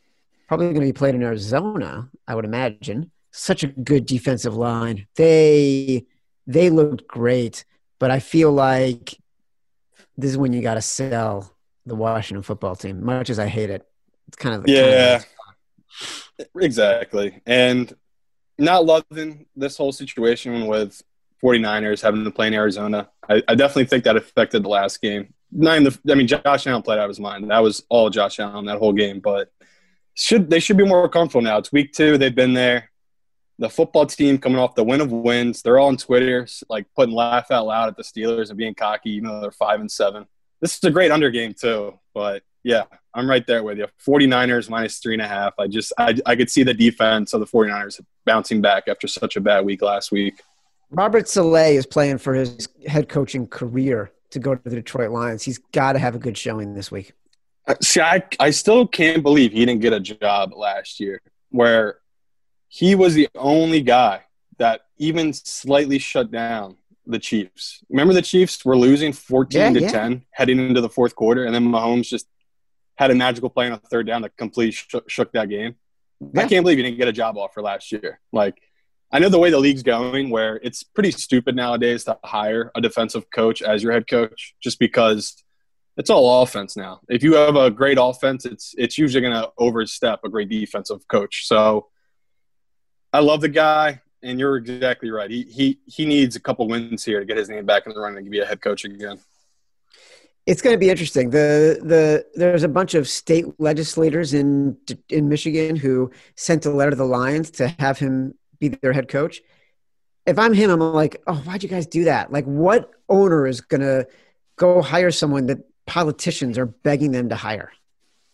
Speaker 1: Probably going to be played in Arizona, I would imagine. Such a good defensive line. They they looked great, but I feel like this is when you got to sell the Washington football team. Much as I hate it, it's kind of
Speaker 2: yeah, kind of exactly. And not loving this whole situation with 49ers having to play in Arizona. I, I definitely think that affected the last game. Not the, I mean, Josh Allen played out of his mind. That was all Josh Allen that whole game. But should they should be more comfortable now? It's week two. They've been there. The football team coming off the win of wins. They're all on Twitter, like putting laugh out loud at the Steelers and being cocky, even though they're five and seven. This is a great under game too. But yeah, I'm right there with you. 49ers minus three and a half. I just, I, I could see the defense of the 49ers bouncing back after such a bad week last week.
Speaker 1: Robert Saleh is playing for his head coaching career to go to the Detroit Lions. He's got to have a good showing this week.
Speaker 2: Uh, See, I, I still can't believe he didn't get a job last year where he was the only guy that even slightly shut down the Chiefs. Remember the Chiefs were losing 14
Speaker 1: Yeah,
Speaker 2: to
Speaker 1: yeah.
Speaker 2: 10 heading into the fourth quarter, and then Mahomes just had a magical play on a third down that completely shook, shook that game. I can't believe he didn't get a job offer last year. Like, I know the way the league's going, where it's pretty stupid nowadays to hire a defensive coach as your head coach, just because it's all offense now. If you have a great offense, it's it's usually going to overstep a great defensive coach. So, I love the guy, and you're exactly right. He he he needs a couple wins here to get his name back in the running and be a head coach again.
Speaker 1: It's going to be interesting. The the there's a bunch of state legislators in in Michigan who sent a letter to the Lions to have him be their head coach. If I'm him, I'm like, oh, why'd you guys do that? Like, what owner is going to go hire someone that politicians are begging them to hire?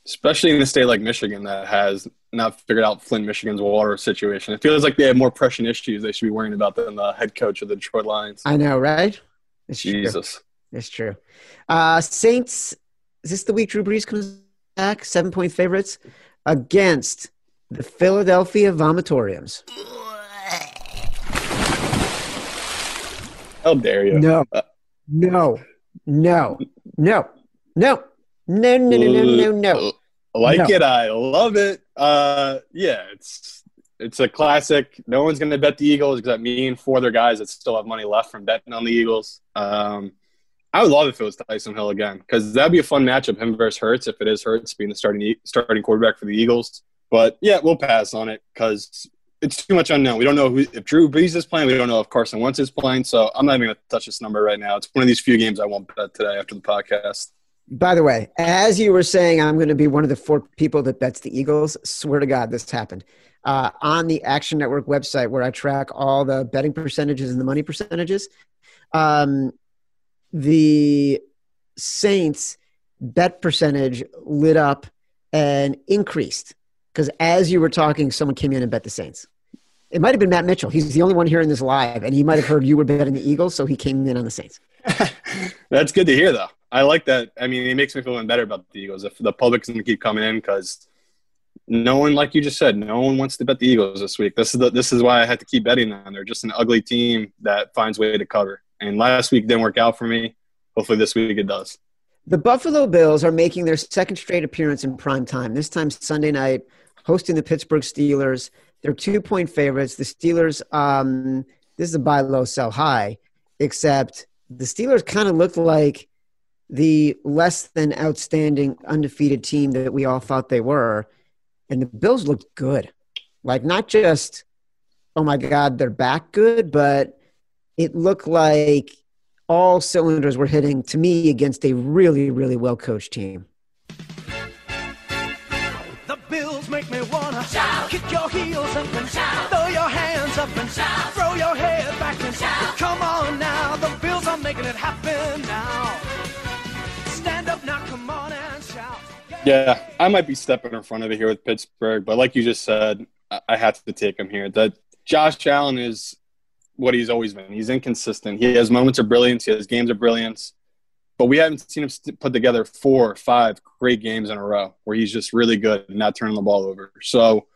Speaker 2: especially in a state like Michigan that has not figured out Flint, Michigan's water situation. It feels like they have more pressing issues they should be worrying about than the head coach of the Detroit Lions.
Speaker 1: I know, right? It's true. It's true. Uh, Saints. Is this the week Drew Brees comes back? Seven point favorites against the Philadelphia Vomitoriums.
Speaker 2: How dare you?
Speaker 1: No, no, no, no, no, no, no, no, no, no, no.
Speaker 2: Like
Speaker 1: No.
Speaker 2: it. I love it. Uh, yeah, it's it's a classic. No one's going to bet the Eagles except me and four other guys that still have money left from betting on the Eagles. Um, I would love if it was Taysom Hill again because that'd be a fun matchup. Him versus Hurts, if it is Hurts being the starting starting quarterback for the Eagles. But yeah, we'll pass on it because it's too much unknown. We don't know who, if Drew Brees is playing. We don't know if Carson Wentz is playing. So I'm not even going to touch this number right now. It's one of these few games I won't bet today after the podcast.
Speaker 1: By the way, as you were saying, I'm going to be one of the four people that bets the Eagles. Swear to God, this happened. Uh, on the Action Network website, where I track all the betting percentages and the money percentages, um, the Saints bet percentage lit up and increased because as you were talking, someone came in and bet the Saints. It might have been Matt Mitchell. He's the only one hearing this live, and he might have heard you were betting the Eagles, so he came in on the Saints.
Speaker 2: That's good to hear, though. I like that. I mean, it makes me feel even better about the Eagles if the public's going to keep coming in because no one, like you just said, no one wants to bet the Eagles this week. This is the, this is why I had to keep betting them. They're just an ugly team that finds way to cover. And last week didn't work out for me. Hopefully this week it does.
Speaker 1: The Buffalo Bills are making their second straight appearance in prime time. This time Sunday night, hosting the Pittsburgh Steelers. They're two point favorites. The Steelers, um, this is a buy low, sell high, except the Steelers kind of looked like the less than outstanding undefeated team that we all thought they were. And the Bills looked good. Like, not just, oh my God, they're back good, but it looked like all cylinders were hitting to me against a really, really well coached team.
Speaker 7: The bills make me wanna shout. Kick your heels up and shout. Throw your hands up and shout. Throw your head back and shout. Come on now, the bills are making it happen now. Stand up now, come on and shout.
Speaker 2: Yeah, I might be stepping in front of it here with Pittsburgh, but like you just said, I, I have to take him here. That Josh Allen is what he's always been. He's inconsistent. He has moments of brilliance. He has games of brilliance, but we haven't seen him put together four or five great games in a row where he's just really good and not turning the ball over. So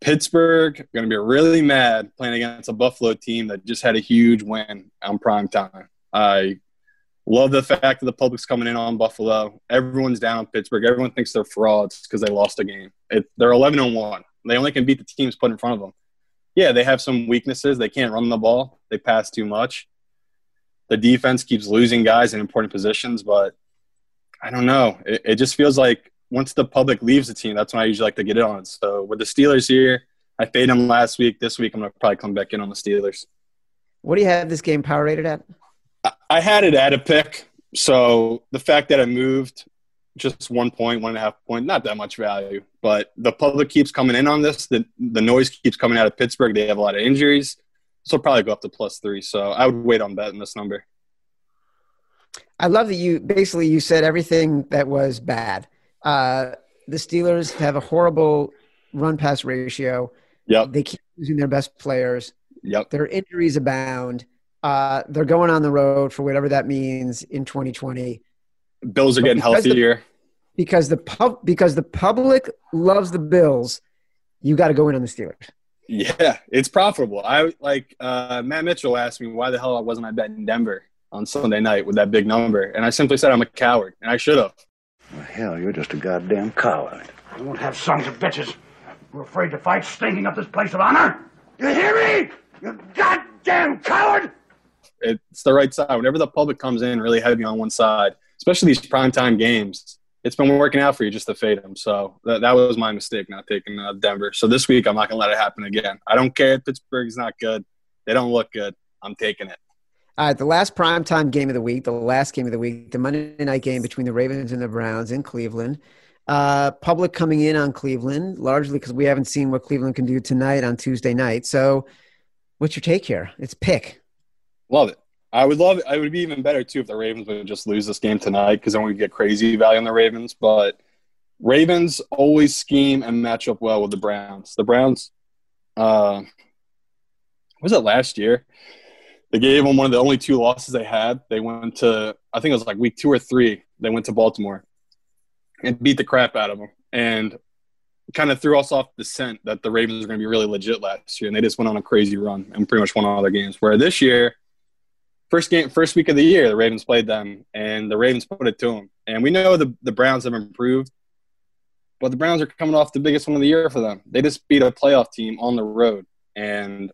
Speaker 2: Pittsburgh going to be really mad playing against a Buffalo team that just had a huge win on prime time. I love the fact that the public's coming in on Buffalo. Everyone's down on Pittsburgh. Everyone thinks they're frauds because they lost a game. It, they're 11 and 1. They only can beat the teams put in front of them. Yeah, they have some weaknesses. They can't run the ball. They pass too much. The defense keeps losing guys in important positions, but I don't know. It, it just feels like once the public leaves the team, that's when I usually like to get it on. So with the Steelers here, I fade them last week. This week, I'm going to probably come back in on the Steelers.
Speaker 1: What do you have this game power rated at?
Speaker 2: I- I had it at a pick. So the fact that I moved just one point, one and a half point, not that much value. But the public keeps coming in on this. The, the noise keeps coming out of Pittsburgh. They have a lot of injuries. So probably go up to plus three. So I would wait on betting this number.
Speaker 1: I love that you basically you said everything that was bad. Uh, the Steelers have a horrible run pass ratio.
Speaker 2: Yep.
Speaker 1: They keep losing their best players.
Speaker 2: Yep.
Speaker 1: Their injuries abound. Uh, they're going on the road for whatever that means in 2020
Speaker 2: Bills are
Speaker 1: But
Speaker 2: getting
Speaker 1: because the-
Speaker 2: healthier.
Speaker 1: because the pub because the public loves the Bills. You got to go in on the Steelers.
Speaker 2: Yeah, it's profitable. I like uh, Matt Mitchell asked me why the hell I wasn't I betting Denver on Sunday night with that big number, and I simply said I'm a coward, and I should have.
Speaker 8: Well, hell, you're just a goddamn coward.
Speaker 9: You won't have sons of bitches. We're afraid to fight, stinking up this place of honor. You hear me? You goddamn coward!
Speaker 2: It's the right side. Whenever the public comes in really heavy on one side, especially these primetime games, it's been working out for you just to fade them. So that, that was my mistake not taking uh, Denver. So this week I'm not gonna let it happen again. I don't care if Pittsburgh's not good; they don't look good. I'm taking it.
Speaker 1: All right, the last primetime game of the week, the last game of the week, the Monday night game between the Ravens and the Browns in Cleveland. Uh, public coming in on Cleveland, largely because we haven't seen what Cleveland can do tonight on Tuesday night. So, what's your take here? It's pick.
Speaker 2: Love it. I would love it. I would be even better too if the Ravens would just lose this game tonight because then we'd get crazy value on the Ravens. But Ravens always scheme and match up well with the Browns. The Browns, uh, was it last year? They gave them one of the only two losses they had. They went to, I think it was like week two or three. They went to Baltimore and beat the crap out of them and kind of threw us off the scent that the Ravens were going to be really legit last year. And they just went on a crazy run and pretty much won all their games. Where this year, first game, first week of the year, the Ravens played them, and the Ravens put it to them. And we know the the Browns have improved, but the Browns are coming off the biggest one of the year for them. They just beat a playoff team on the road, and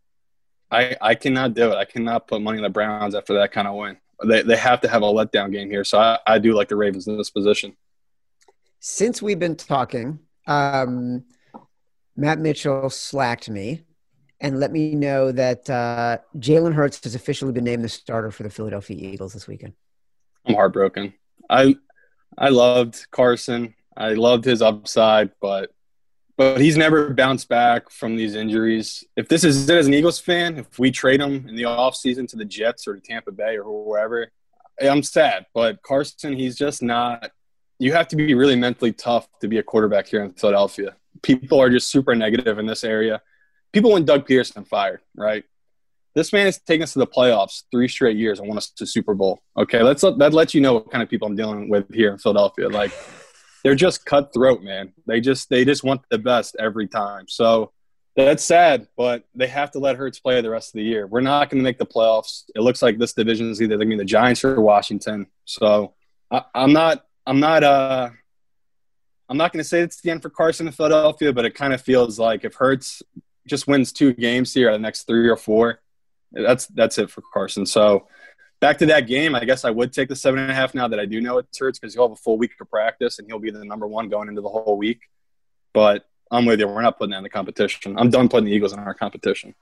Speaker 2: I I cannot do it. I cannot put money on the Browns after that kind of win. They they have to have a letdown game here. So I, I do like the Ravens in this position.
Speaker 1: Since we've been talking, um, Matt Mitchell slacked me and let me know that uh, Jalen Hurts has officially been named the starter for the Philadelphia Eagles this weekend.
Speaker 2: I'm heartbroken. I I loved Carson. I loved his upside, but but he's never bounced back from these injuries. If this is it as an Eagles fan, if we trade him in the offseason to the Jets or to Tampa Bay or wherever, I'm sad. But Carson, he's just not. You have to be really mentally tough to be a quarterback here in Philadelphia. People are just super negative in this area. People want Doug Pederson fired, right? This man has taken us to the playoffs three straight years and won us to Super Bowl. Okay, let's let, that lets you know what kind of people I'm dealing with here in Philadelphia. Like they're just cutthroat, man. They just they just want the best every time. So that's sad, but they have to let Hurts play the rest of the year. We're not going to make the playoffs. It looks like this division is either going to be the Giants or Washington. So I, I'm not I'm not uh I'm not going to say it's the end for Carson in Philadelphia, but it kind of feels like if Hurts just wins two games here the next three or four, that's that's it for Carson. So back to that game, I guess I would take the seven and a half now that I do know it's Hurts because he'll have a full week of practice and he'll be the number one going into the whole week. But I'm with you. We're not putting that in the competition. I'm done putting the Eagles in our competition.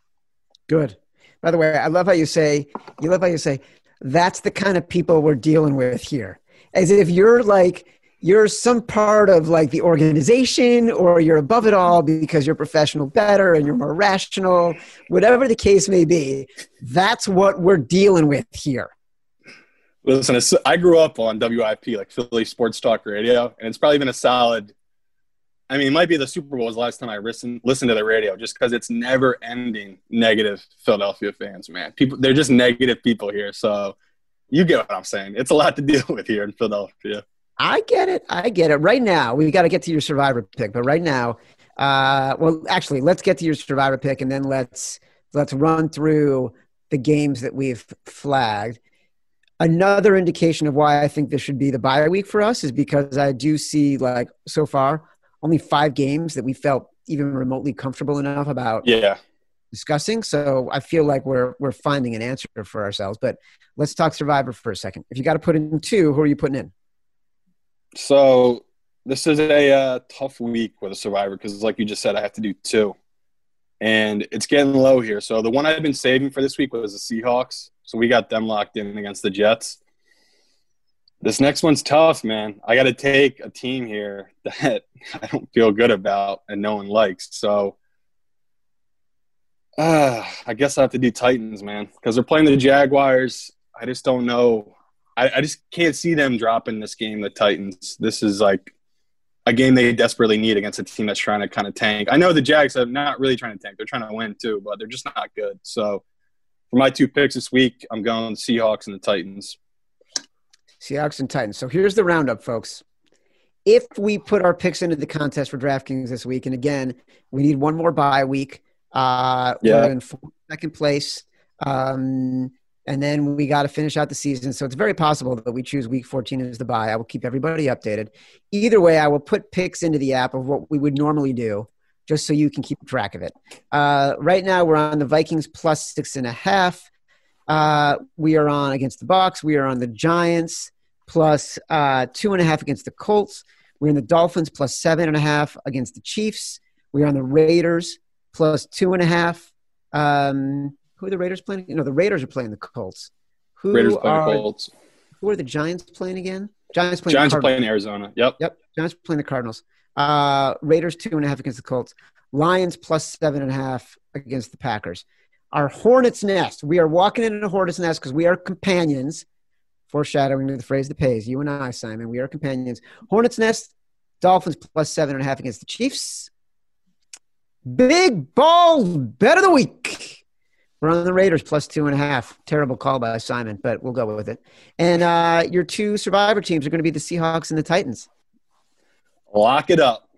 Speaker 1: Good. By the way, I love how you say you love how you say that's the kind of people we're dealing with here. As if you're like you're some part of like the organization or you're above it all because you're professional bettor and you're more rational, whatever the case may be. That's what we're dealing with here.
Speaker 2: Listen, I grew up on WIP, like Philly Sports Talk Radio, and it's probably been a solid. I mean, it might be the Super Bowl was the last time I listened listened to the radio, just because it's never ending negative Philadelphia fans, man. People, they're just negative people here. So you get what I'm saying. It's a lot to deal with here in Philadelphia.
Speaker 1: I get it. I get it. Right now, we got to get to your survivor pick, but right now, uh, well, actually, let's get to your survivor pick, and then let's let's run through the games that we've flagged. Another indication of why I think this should be the bye week for us is because I do see like so far only five games that we felt even remotely comfortable enough about
Speaker 2: Yeah.
Speaker 1: discussing. So I feel like we're we're finding an answer for ourselves. But let's talk survivor for a second. If you got to put in two, who are you putting in?
Speaker 2: So this is a uh, tough week with a survivor because, like you just said, I have to do two, and it's getting low here. So the one I've been saving for this week was the Seahawks. So we got them locked in against the Jets. This next one's tough, man. I got to take a team here that I don't feel good about and no one likes. So uh, I guess I have to do Titans, man, because they're playing the Jaguars. I just don't know. I, I just can't see them dropping this game, the Titans. This is like a game they desperately need against a team that's trying to kind of tank. I know the Jags are not really trying to tank; they're trying to win too, but they're just not good. So, for my two picks this week, I'm going Seahawks and the Titans.
Speaker 1: Seahawks and Titans. So here's the roundup, folks. If we put our picks into the contest for DraftKings this week, and again, we need one more bye week. Uh,
Speaker 2: Yeah.
Speaker 1: We're in second place. Um, and then we got to finish out the season. So it's very possible that we choose week 14 as the bye. I will keep everybody updated. Either way, I will put picks into the app of what we would normally do just so you can keep track of it. Uh, right now, we're on the Vikings plus six and a half. Uh, we are on against the Bucs. We are on the Giants plus uh, two and a half against the Colts. We're in the Dolphins plus seven and a half against the Chiefs. We're on the Raiders plus two and a half. Um, who are the Raiders playing? No, the Raiders are playing the Colts. Who
Speaker 2: Raiders playing
Speaker 1: are
Speaker 2: the Colts.
Speaker 1: who are the Giants playing again? Giants playing.
Speaker 2: Giants playing Arizona. Yep.
Speaker 1: Yep. Giants playing the Cardinals. Uh, Raiders two and a half against the Colts. Lions plus seven and a half against the Packers. Our Hornets nest. We are walking in a Hornets nest because we are companions. Foreshadowing to the phrase that pays. You and I, Simon. We are companions. Hornets nest. Dolphins plus seven and a half against the Chiefs. Big ball bet of the week. We're on the Raiders plus two and a half. Terrible call by Simon, but we'll go with it. And uh, your two survivor teams are going to be the Seahawks and the Titans.
Speaker 2: Lock it up.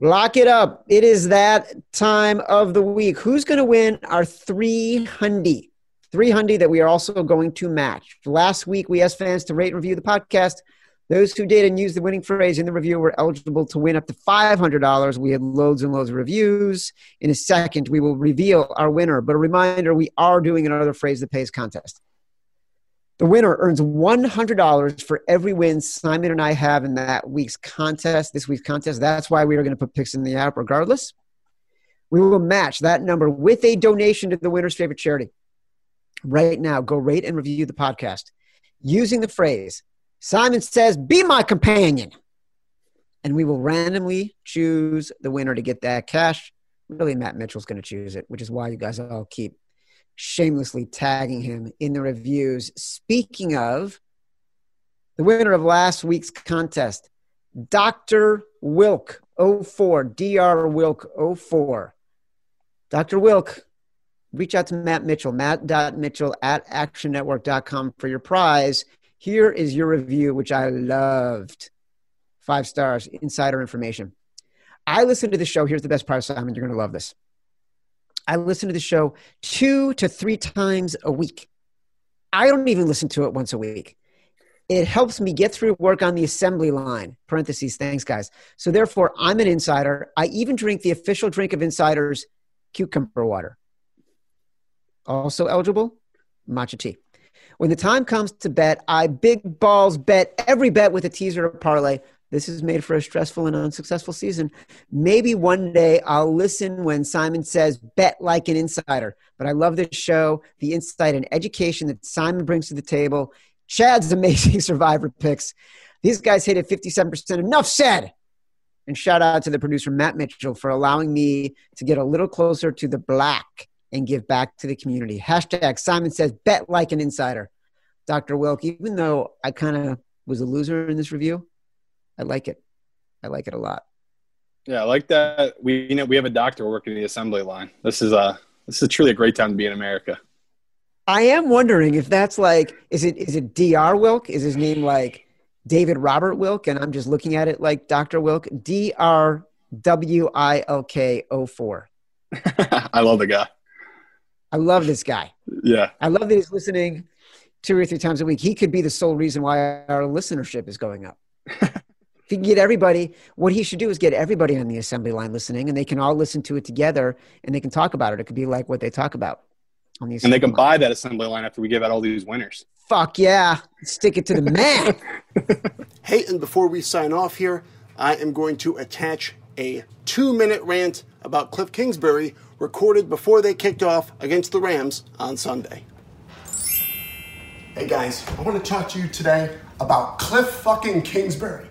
Speaker 1: Lock it up. It is that time of the week. Who's going to win our three hundy? Three hundy that we are also going to match. Last week, we asked fans to rate and review the podcast. Those who did and used the winning phrase in the review were eligible to win up to $500. We had loads and loads of reviews. In a second, we will reveal our winner. But a reminder we are doing another phrase that pays contest. The winner earns $100 for every win Simon and I have in that week's contest, this week's contest. That's why we are going to put picks in the app regardless. We will match that number with a donation to the winner's favorite charity. Right now, go rate and review the podcast using the phrase Simon says, Be my companion. And we will randomly choose the winner to get that cash. Really, Matt Mitchell's going to choose it, which is why you guys all keep shamelessly tagging him in the reviews. Speaking of the winner of last week's contest, Dr. Wilk 04, Dr. Wilk 04. Dr. Wilk, reach out to Matt Mitchell, matt.mitchell at actionnetwork.com for your prize. Here is your review, which I loved. Five stars, insider information. I listen to the show. Here's the best part, Simon. You're going to love this. I listen to the show two to three times a week. I don't even listen to it once a week. It helps me get through work on the assembly line. Parentheses, thanks, guys. So therefore, I'm an insider. I even drink the official drink of insiders, cucumber water. Also eligible, matcha tea. When the time comes to bet, I big balls bet every bet with a teaser or parlay. This is made for a stressful and unsuccessful season. Maybe one day I'll listen when Simon says bet like an insider. But I love this show, the insight and education that Simon brings to the table. Chad's amazing survivor picks. These guys hit it 57%. Enough said. And shout out to the producer, Matt Mitchell, for allowing me to get a little closer to the black and give back to the community. Hashtag Simon says bet like an insider. Dr. Wilk, even though I kind of was a loser in this review, I like it. I like it a lot.
Speaker 2: Yeah, I like that. We you know we have a doctor working the assembly line. This is a this is truly a great time to be in America.
Speaker 1: I am wondering if that's like, is it is it Dr. Wilk? Is his name like David Robert Wilk? And I'm just looking at it like Dr. Wilk. D R W I L K O four.
Speaker 2: I love the guy.
Speaker 1: I love this guy.
Speaker 2: Yeah.
Speaker 1: I love that he's listening two or three times a week. He could be the sole reason why our listenership is going up. if he can get everybody, what he should do is get everybody on the assembly line listening, and they can all listen to it together, and they can talk about it. It could be like what they talk about on the
Speaker 2: And they can
Speaker 1: line.
Speaker 2: buy that assembly line after we give out all these winners.
Speaker 1: Fuck yeah! Stick it to the man.
Speaker 5: Hey, and before we sign off here, I am going to attach a two minute rant about Cliff Kingsbury recorded before they kicked off against the Rams on Sunday. Hey guys, I want to talk to you today about Cliff fucking Kingsbury.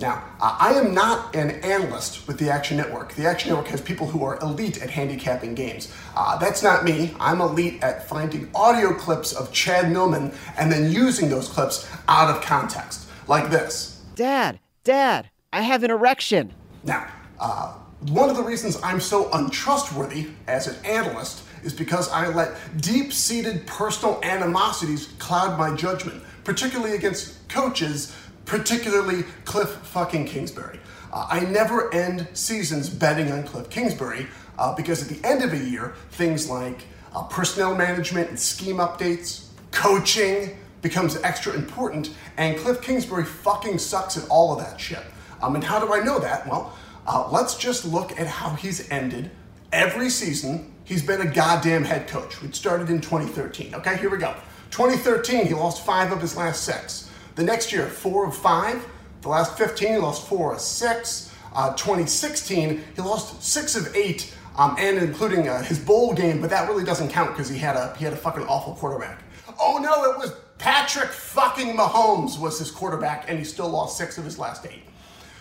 Speaker 5: Now, uh, I am not an analyst with the Action Network. The Action Network has people who are elite at handicapping games. Uh, that's not me. I'm elite at finding audio clips of Chad Millman and then using those clips out of context, like this.
Speaker 1: Dad, Dad, I have an erection.
Speaker 5: Now, uh, one of the reasons I'm so untrustworthy as an analyst is because I let deep seated personal animosities cloud my judgment, particularly against coaches, particularly Cliff fucking Kingsbury. Uh, I never end seasons betting on Cliff Kingsbury uh, because at the end of a year, things like uh, personnel management and scheme updates, coaching becomes extra important, and Cliff Kingsbury fucking sucks at all of that shit. Um, and how do I know that? Well, uh, let's just look at how he's ended every season. He's been a goddamn head coach. We started in 2013. Okay, here we go. 2013, he lost five of his last six. The next year, four of five. The last 15, he lost four of six. Uh, 2016, he lost six of eight, um, and including uh, his bowl game, but that really doesn't count because he had a he had a fucking awful quarterback. Oh no, it was Patrick fucking Mahomes was his quarterback, and he still lost six of his last eight.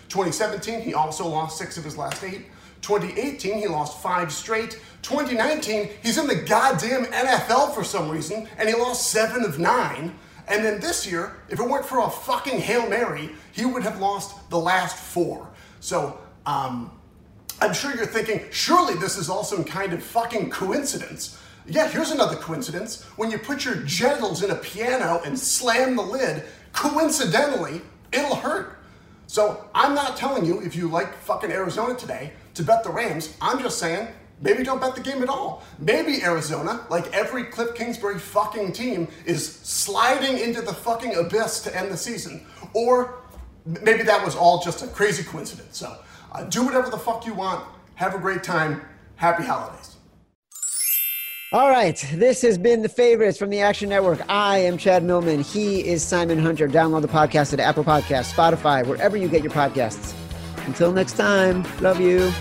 Speaker 5: 2017, he also lost six of his last eight. 2018, he lost five straight. 2019, he's in the goddamn NFL for some reason, and he lost seven of nine. And then this year, if it weren't for a fucking Hail Mary, he would have lost the last four. So, um, I'm sure you're thinking, surely this is all some kind of fucking coincidence. Yeah, here's another coincidence. When you put your genitals in a piano and slam the lid, coincidentally, it'll hurt. So I'm not telling you if you like fucking Arizona today to bet the Rams. I'm just saying maybe don't bet the game at all. Maybe Arizona, like every Cliff Kingsbury fucking team, is sliding into the fucking abyss to end the season. Or maybe that was all just a crazy coincidence. So uh, do whatever the fuck you want. Have a great time. Happy holidays.
Speaker 1: All right, this has been the favorites from the Action Network. I am Chad Millman. He is Simon Hunter. Download the podcast at Apple Podcasts, Spotify, wherever you get your podcasts. Until next time, love you.